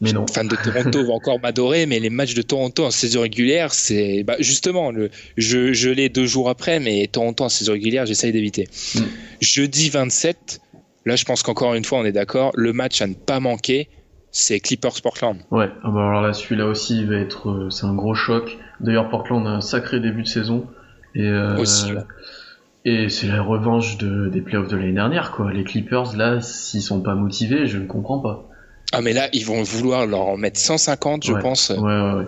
Speaker 4: Mais non.
Speaker 3: Fan de Toronto va encore m'adorer, mais les matchs de Toronto en saison régulière, c'est bah, justement, le, je, je l'ai deux jours après, mais Toronto en saison régulière, j'essaye d'éviter.
Speaker 4: Mm.
Speaker 3: Jeudi 27, là je pense qu'encore une fois on est d'accord, le match à ne pas manquer, c'est Clippers Portland.
Speaker 4: Ouais, ah bah alors là, celui-là aussi, il va être, euh, c'est un gros choc. D'ailleurs, Portland a un sacré début de saison. Et, euh,
Speaker 3: Aussi,
Speaker 4: et c'est la revanche de, des playoffs de l'année dernière, quoi. Les Clippers, là, s'ils sont pas motivés, je ne comprends pas.
Speaker 3: Ah mais là ils vont vouloir leur en mettre 150, je
Speaker 4: Ouais.
Speaker 3: pense.
Speaker 4: Ouais, ouais, ouais.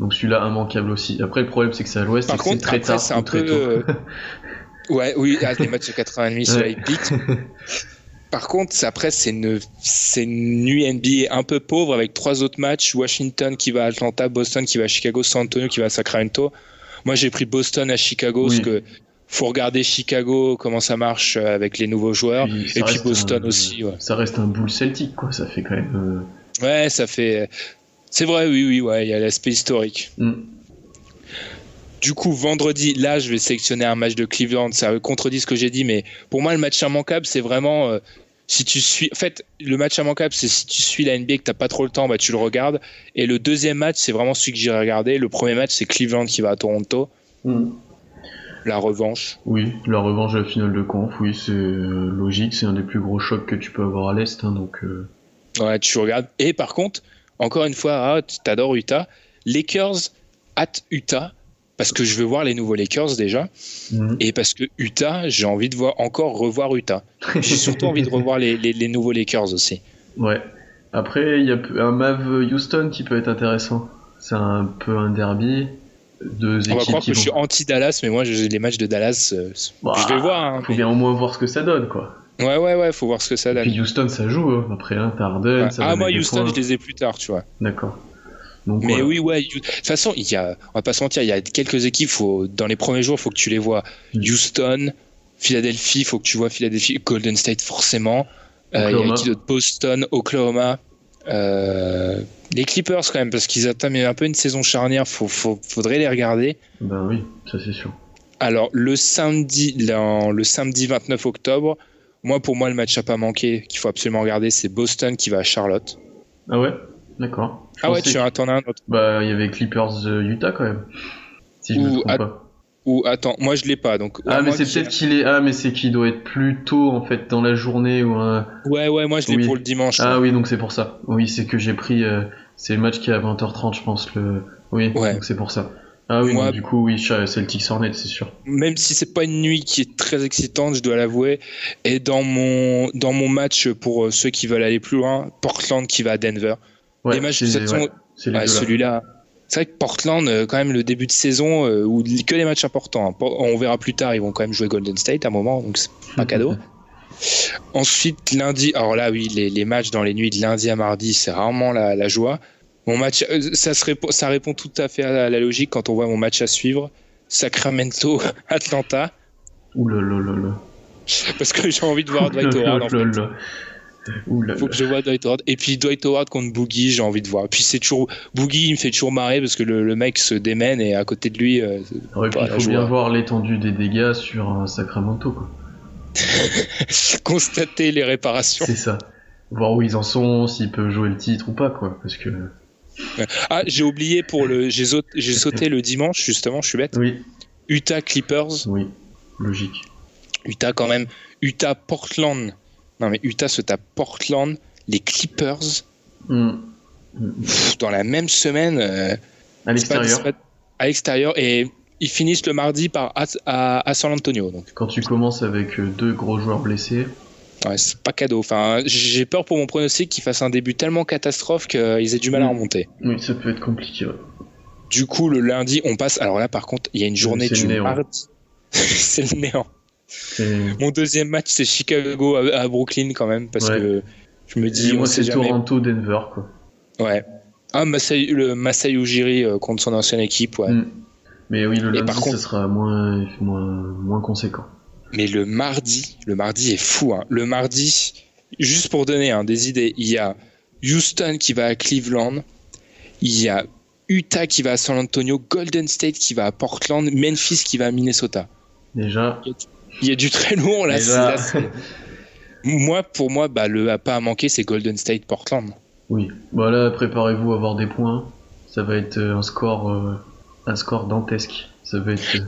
Speaker 4: Donc celui-là, immanquable aussi. Après, le problème, c'est que c'est à l'ouest, c'est
Speaker 3: contre,
Speaker 4: très
Speaker 3: après,
Speaker 4: tard.
Speaker 3: c'est un peu, euh, Ouais, oui, ah, les matchs de 80 cela
Speaker 4: Ouais.
Speaker 3: il pique. Par contre, après, c'est une, c'est une nuit NBA un peu pauvre avec trois autres matchs. Washington qui va à Atlanta, Boston qui va à Chicago, San Antonio qui va à Sacramento. Moi, j'ai pris Boston à Chicago
Speaker 4: Oui.
Speaker 3: parce que faut regarder Chicago, comment ça marche euh, avec les nouveaux joueurs.
Speaker 4: Puis,
Speaker 3: Et puis Boston
Speaker 4: un-
Speaker 3: aussi, ouais.
Speaker 4: Ça reste un boule celtique, quoi. Ça fait quand même.
Speaker 3: Ouais, ça fait. C'est vrai, oui, oui, ouais, il y a l'aspect historique.
Speaker 4: euh, hmm.
Speaker 3: Du coup, vendredi, là, je vais sélectionner un match de Cleveland. Ça contredit ce que j'ai dit, mais pour moi, le match immanquable, c'est vraiment euh, si tu suis. En fait, le match immanquable, c'est si tu suis la NBA et que t'as pas trop le temps, bah tu le regardes. Et le deuxième match, c'est vraiment celui que j'irai regarder. Le premier match, c'est Cleveland qui va à Toronto,
Speaker 4: Hmm.
Speaker 3: La revanche.
Speaker 4: Oui, la revanche de la finale de conf, oui, c'est euh, logique. C'est un des plus gros chocs que tu peux avoir à l'est, hein, donc. euh,
Speaker 3: Ouais, tu regardes. Et par contre, encore une fois, ah, t'adores Utah. Lakers at Utah. Parce que je veux voir les nouveaux Lakers déjà.
Speaker 4: hmm.
Speaker 3: Et parce que Utah, j'ai envie de voir encore revoir Utah. J'ai surtout envie de revoir les, les, les nouveaux Lakers aussi.
Speaker 4: Ouais. Après, il y a un Mav Houston qui peut être intéressant. C'est un peu un derby. Deux
Speaker 3: On va
Speaker 4: équipes
Speaker 3: croire que je suis anti-Dallas, mais moi, j'ai les matchs de Dallas, euh,
Speaker 4: Bah,
Speaker 3: je vais voir. hein,
Speaker 4: Faut
Speaker 3: mais-
Speaker 4: bien au moins voir ce que ça donne, quoi.
Speaker 3: Ouais, ouais, ouais, faut voir ce que ça
Speaker 4: Et
Speaker 3: donne.
Speaker 4: puis Houston, ça joue. hein. Après, hein, t'as Harden,
Speaker 3: Ouais.
Speaker 4: ça va
Speaker 3: Ah, moi, Houston,
Speaker 4: points.
Speaker 3: je les ai plus tard, tu vois.
Speaker 4: D'accord. Donc,
Speaker 3: Mais
Speaker 4: voilà.
Speaker 3: oui, ouais. You- De toute façon, il y a, on va pas se mentir, il y a quelques équipes, faut, dans les premiers jours, faut que tu les vois.
Speaker 4: Mm.
Speaker 3: Houston, Philadelphie, faut que tu vois Philadelphie, Golden State, forcément. Euh, Il y a qui Boston, Oklahoma. Euh, les Clippers, quand même, parce qu'ils attendent un peu une saison charnière, faut, faut, faudrait les regarder.
Speaker 4: Ben oui, ça c'est sûr.
Speaker 3: Alors, le samedi, le, le samedi 29 octobre, moi, pour moi, le match à pas manquer, qu'il faut absolument regarder, c'est Boston qui va à Charlotte.
Speaker 4: Ah ouais? D'accord.
Speaker 3: Ah ouais, tu en attends un autre.
Speaker 4: Bah, il y avait Clippers euh, Utah quand même. Si je me
Speaker 3: Ou
Speaker 4: trompe
Speaker 3: att-
Speaker 4: pas.
Speaker 3: Ou attends, moi je l'ai pas, donc.
Speaker 4: Ah, mais c'est peut-être qu'il est. Ah, mais c'est qu'il doit être plus tôt en fait dans la journée ou un.
Speaker 3: Ouais, ouais, moi je l'ai
Speaker 4: Oui.
Speaker 3: pour le dimanche.
Speaker 4: Ah oui, donc c'est pour ça. Oui, c'est que j'ai pris. euh, C'est le match qui est à 20h30, je pense. Le... Oui,
Speaker 3: Ouais.
Speaker 4: donc c'est pour ça. Ah oui,
Speaker 3: Moi-
Speaker 4: donc du coup, oui, Celtics Hornets, c'est sûr.
Speaker 3: Même si c'est pas une nuit qui est très excitante, je dois l'avouer. Et dans mon dans mon match pour euh, ceux qui veulent aller plus loin, Portland qui va à Denver.
Speaker 4: Ouais,
Speaker 3: Les matchs de cette
Speaker 4: ouais,
Speaker 3: celui-là. C'est vrai que Portland, euh, quand même, le début de saison, euh, où que les matchs importants. hein. On verra plus tard, ils vont quand même jouer Golden State à un moment, donc c'est pas cadeau. Ensuite, lundi, alors là, oui, les, les matchs dans les nuits de lundi à mardi, c'est rarement la, la joie. Mon match, euh, ça, se répond, ça répond tout à fait à la logique quand on voit mon match à suivre. Sacramento, Atlanta,
Speaker 4: Ouh là là là là.
Speaker 3: parce que j'ai envie de voir Dwight Howard. En fait.
Speaker 4: Ouh là
Speaker 3: Faut
Speaker 4: là.
Speaker 3: que je vois Dwight Howard. Et puis Dwight Howard contre Boogie, j'ai envie de voir. Puis c'est toujours Boogie, il me fait toujours marrer parce que le, le mec se démène et à côté de lui, euh,
Speaker 4: Ouais, puis
Speaker 3: pas
Speaker 4: il faut bien voir l'étendue des dégâts sur un Sacramento, quoi.
Speaker 3: constater les réparations.
Speaker 4: C'est ça. Voir où ils en sont, s'ils peuvent jouer le titre ou pas, quoi. Parce que.
Speaker 3: Ah, j'ai oublié pour le, j'ai sauté, j'ai sauté le dimanche justement, je suis bête.
Speaker 4: Oui,
Speaker 3: Utah Clippers,
Speaker 4: oui, logique.
Speaker 3: Utah quand même, Utah Portland. Non mais Utah se tape Portland, les Clippers
Speaker 4: Hmm.
Speaker 3: pff, dans la même semaine. euh,
Speaker 4: À l'extérieur,
Speaker 3: à l'extérieur et ils finissent le mardi par à, à- à San Antonio. Donc
Speaker 4: quand tu commences avec euh, deux gros joueurs blessés,
Speaker 3: ouais, c'est pas cadeau. Enfin, j'ai peur pour mon pronostic qu'ils fassent un début tellement catastrophe qu'ils aient du mal à remonter.
Speaker 4: oui, ça peut être compliqué. ouais.
Speaker 3: Du coup, le lundi, on passe. Alors là, par contre, il y a une journée du
Speaker 4: néant.
Speaker 3: mardi. c'est le néant. Mon deuxième match, c'est Chicago à, à Brooklyn quand même, parce
Speaker 4: Ouais.
Speaker 3: que je me dis,
Speaker 4: moi, c'est
Speaker 3: jamais.
Speaker 4: Toronto, Denver, quoi.
Speaker 3: Ouais. Ah, Masai, le Masai Ujiri euh, contre son ancienne équipe, ouais.
Speaker 4: Hmm. Mais oui, le lundi,
Speaker 3: par contre-
Speaker 4: ça sera moins, moins, moins conséquent.
Speaker 3: Mais le mardi, le mardi est fou. Hein. Le mardi, juste pour donner hein, des idées, il y a Houston qui va à Cleveland, il y a Utah qui va à San Antonio, Golden State qui va à Portland, Memphis qui va à Minnesota.
Speaker 4: Déjà,
Speaker 3: Il y a du très lourd là. moi, pour moi, bah, le à pas à manquer, c'est Golden State Portland.
Speaker 4: Oui. Voilà, préparez-vous à avoir des points. Ça va être un score, un score dantesque. Ça va être.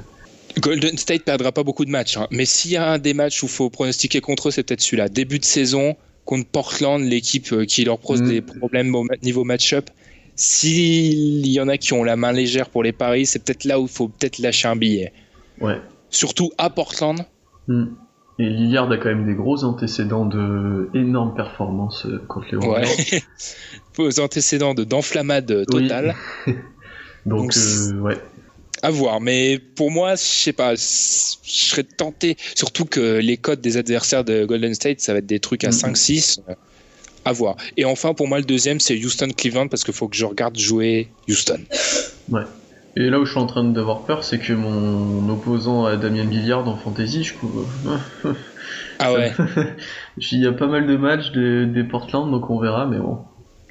Speaker 3: Golden State perdra pas beaucoup de matchs, hein. mais s'il y a un des matchs où il faut pronostiquer contre eux, c'est peut-être celui-là. Début de saison contre Portland, l'équipe qui leur pose des problèmes au niveau match-up. S'il y en a qui ont la main légère pour les paris, c'est peut-être là où il faut peut-être lâcher un billet.
Speaker 4: Ouais.
Speaker 3: Surtout à Portland.
Speaker 4: Mm. Et Lillard a quand même des gros antécédents de énormes performances contre les Warriors.
Speaker 3: Ouais. Aux antécédents de d'enflammade totale.
Speaker 4: Oui. Donc, Donc euh, ouais.
Speaker 3: À voir, mais pour moi, je sais pas, je serais tenté, surtout que les codes des adversaires de Golden State, ça va être des trucs à
Speaker 4: Mm-hmm.
Speaker 3: 5-6. À voir. Et enfin, pour moi, le deuxième, c'est Houston-Cleveland parce qu'il faut que je regarde jouer Houston.
Speaker 4: Ouais. Et là où je suis en train d'avoir peur, c'est que mon opposant à Damien Billiard en fantasy, je trouve.
Speaker 3: Ah ouais.
Speaker 4: Il y a pas mal de matchs des, des Portland, donc on verra, mais bon.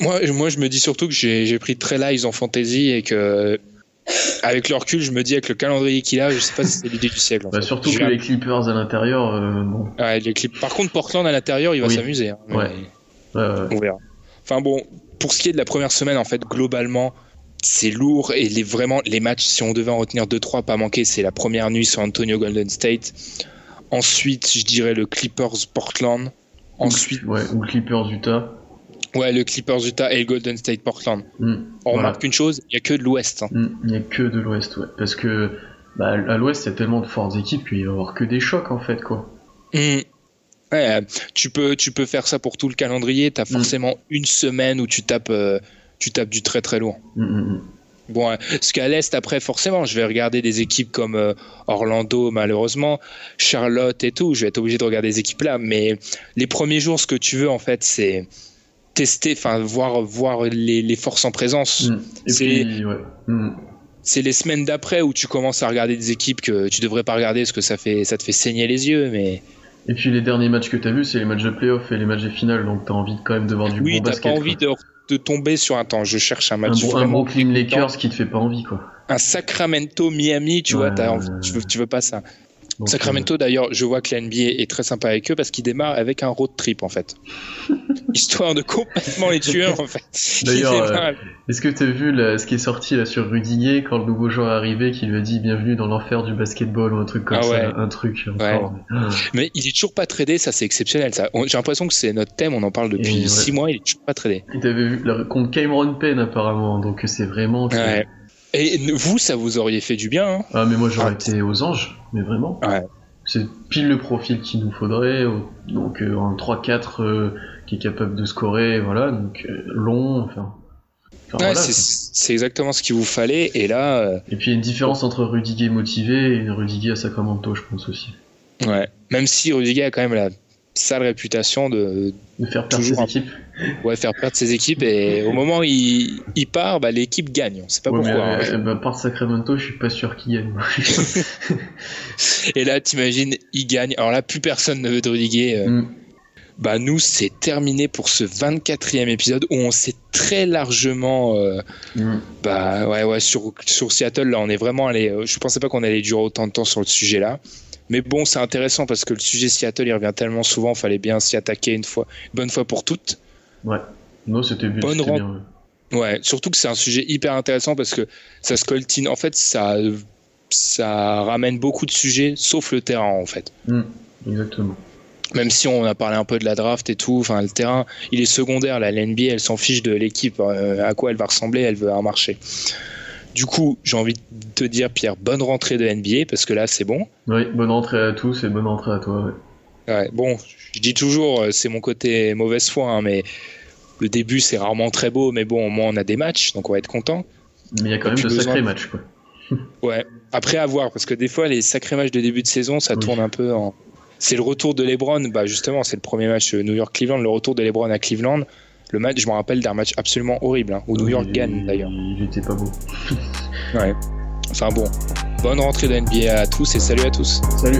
Speaker 3: Moi, moi, je me dis surtout que j'ai pris très live en fantasy et que avec le recul, je me dis avec le calendrier qu'il a, je sais pas si c'est l'idée du siècle. En
Speaker 4: bah
Speaker 3: fait.
Speaker 4: surtout que les Clippers à l'intérieur, euh, bon.
Speaker 3: Ouais, les clips. Par contre, Portland à l'intérieur, il va
Speaker 4: Oui.
Speaker 3: s'amuser. hein,
Speaker 4: ouais.
Speaker 3: On verra. Enfin bon, pour ce qui est de la première semaine, en fait, globalement, c'est lourd et les, vraiment, les matchs, si on devait en retenir 2-3 pas manquer, c'est la première nuit sur Antonio Golden State. Ensuite, je dirais le Clippers Portland. Ensuite,
Speaker 4: Ouais, ou Clippers Utah.
Speaker 3: ouais, le Clippers Utah et le Golden State Portland.
Speaker 4: Hmm.
Speaker 3: On
Speaker 4: Voilà.
Speaker 3: remarque une chose, il n'y a que de l'Ouest. hein.
Speaker 4: Hmm, Il n'y a que de l'Ouest, ouais. Parce que bah, à l'Ouest, il y a tellement de fortes équipes qu'il va y avoir que des chocs en fait, quoi.
Speaker 3: Hmm. Ouais, tu peux, tu peux faire ça pour tout le calendrier. Tu as forcément une semaine où tu tapes, euh, tu tapes du très très lourd.
Speaker 4: Hmm.
Speaker 3: Bon, euh, parce qu'à l'Est, après, forcément, je vais regarder des équipes comme euh, Orlando, malheureusement, Charlotte et tout. Je vais être obligé de regarder des équipes là. Mais les premiers jours, ce que tu veux, en fait, c'est tester, enfin, voir, voir les, les forces en présence.
Speaker 4: Et
Speaker 3: C'est-
Speaker 4: ouais.
Speaker 3: Les semaines d'après où tu commences à regarder des équipes que tu devrais pas regarder parce que ça, fait, ça te fait saigner les yeux. Mais
Speaker 4: Et puis les derniers matchs que t'as vus, c'est les matchs de playoff et les matchs de finale, donc t'as envie quand même de voir du
Speaker 3: oui,
Speaker 4: bon basket.
Speaker 3: pas envie
Speaker 4: quoi.
Speaker 3: de, de tomber sur un temps. Je cherche un
Speaker 4: Un,
Speaker 3: match
Speaker 4: bon- un Brooklyn. Lakers qui te fait pas envie, quoi.
Speaker 3: un Sacramento Miami, tu vois,
Speaker 4: Ouais,
Speaker 3: envie- tu, veux, tu veux pas ça.
Speaker 4: Donc,
Speaker 3: Sacramento d'ailleurs, je vois que la NBA est très sympa avec eux parce qu'ils démarrent avec un road trip en fait, histoire de complètement les tuer en fait.
Speaker 4: D'ailleurs, euh, Est-ce que t'as vu là, ce qui est sorti là sur Rudiger quand le nouveau joueur est arrivé, qui lui a dit bienvenue dans l'enfer du basketball ou un truc comme
Speaker 3: Ah
Speaker 4: ça,
Speaker 3: ouais.
Speaker 4: un truc
Speaker 3: Ouais.
Speaker 4: encore. mais-
Speaker 3: Mais il est toujours pas tradé, ça c'est exceptionnel. Ça, j'ai l'impression que c'est notre thème, on en parle depuis
Speaker 4: Et ouais.
Speaker 3: six mois, il est toujours pas tradé.
Speaker 4: Et t'avais vu là, contre Cameron Payne apparemment, donc c'est vraiment.
Speaker 3: Ouais. Et vous, ça vous auriez fait du bien. Hein
Speaker 4: Ah mais moi j'aurais été aux anges, mais vraiment.
Speaker 3: Ouais.
Speaker 4: C'est pile le profil qu'il nous faudrait, au- donc euh, un 3-4 euh, qui est capable de scorer, voilà, donc euh, long, enfin. enfin,
Speaker 3: Ouais,
Speaker 4: voilà,
Speaker 3: c'est, exactement ce qu'il vous fallait. Et là,
Speaker 4: Et puis il y a une différence entre Rudiger motivé et Rudiger à Sacramento, je pense aussi.
Speaker 3: ouais. même si Rudiger a quand même la sale réputation de
Speaker 4: De faire perdre
Speaker 3: Toujours
Speaker 4: ses
Speaker 3: un-
Speaker 4: équipes.
Speaker 3: Ouais, faire perdre ses équipes, et au moment où il, il part, bah, l'équipe gagne. On sait pas
Speaker 4: Ouais, mais,
Speaker 3: pourquoi. hein.
Speaker 4: euh, bah, par Sacramento, je suis pas sûr qu'il gagne.
Speaker 3: Et là, t'imagines, il gagne. Alors là, plus personne ne veut Rudiger. euh.
Speaker 4: Mm.
Speaker 3: Bah nous, c'est terminé pour ce 24e épisode où on s'est très largement... euh,
Speaker 4: Mm.
Speaker 3: bah ouais, ouais, sur, sur Seattle, là, on est vraiment allé... je pensais pas qu'on allait durer autant de temps sur le sujet là. Mais bon, c'est intéressant parce que le sujet Seattle, il revient tellement souvent, fallait bien s'y attaquer une fois, une bonne fois pour toutes.
Speaker 4: Non, c'était bien.
Speaker 3: Bonne ren-
Speaker 4: bien, ouais.
Speaker 3: Ouais, surtout que c'est un sujet hyper intéressant parce que ça se coltine. En fait, ça, ça ramène beaucoup de sujets, sauf le terrain, en fait.
Speaker 4: Mm. Exactement.
Speaker 3: Même si on a parlé un peu de la draft et tout, enfin, le terrain, il est secondaire. Là, la NBA, elle s'en fiche de l'équipe, euh, à quoi elle va ressembler, elle veut un marché. Du coup, j'ai envie de te dire, Pierre, bonne rentrée de NBA parce que là, c'est bon.
Speaker 4: Oui, bonne rentrée à tous et bonne rentrée à toi. ouais.
Speaker 3: Ouais, bon, je dis toujours, euh, c'est mon côté mauvaise foi, hein, mais le début, c'est rarement très beau, mais bon, au moins, on a des matchs, donc on va être content.
Speaker 4: Mais il y a quand même de sacrés
Speaker 3: de-
Speaker 4: matchs, quoi.
Speaker 3: Ouais, après à voir, parce que des fois, les sacrés matchs de début de saison, ça
Speaker 4: Oui.
Speaker 3: tourne un peu en. C'est le retour de LeBron, bah justement, c'est le premier match euh, New York-Cleveland, le retour de LeBron à Cleveland. Le match, je me rappelle d'un match absolument horrible, hein, où New York gagne d'ailleurs.
Speaker 4: Il était pas beau.
Speaker 3: Ouais. Enfin bon, bonne rentrée de NBA à tous et salut à tous.
Speaker 4: Salut.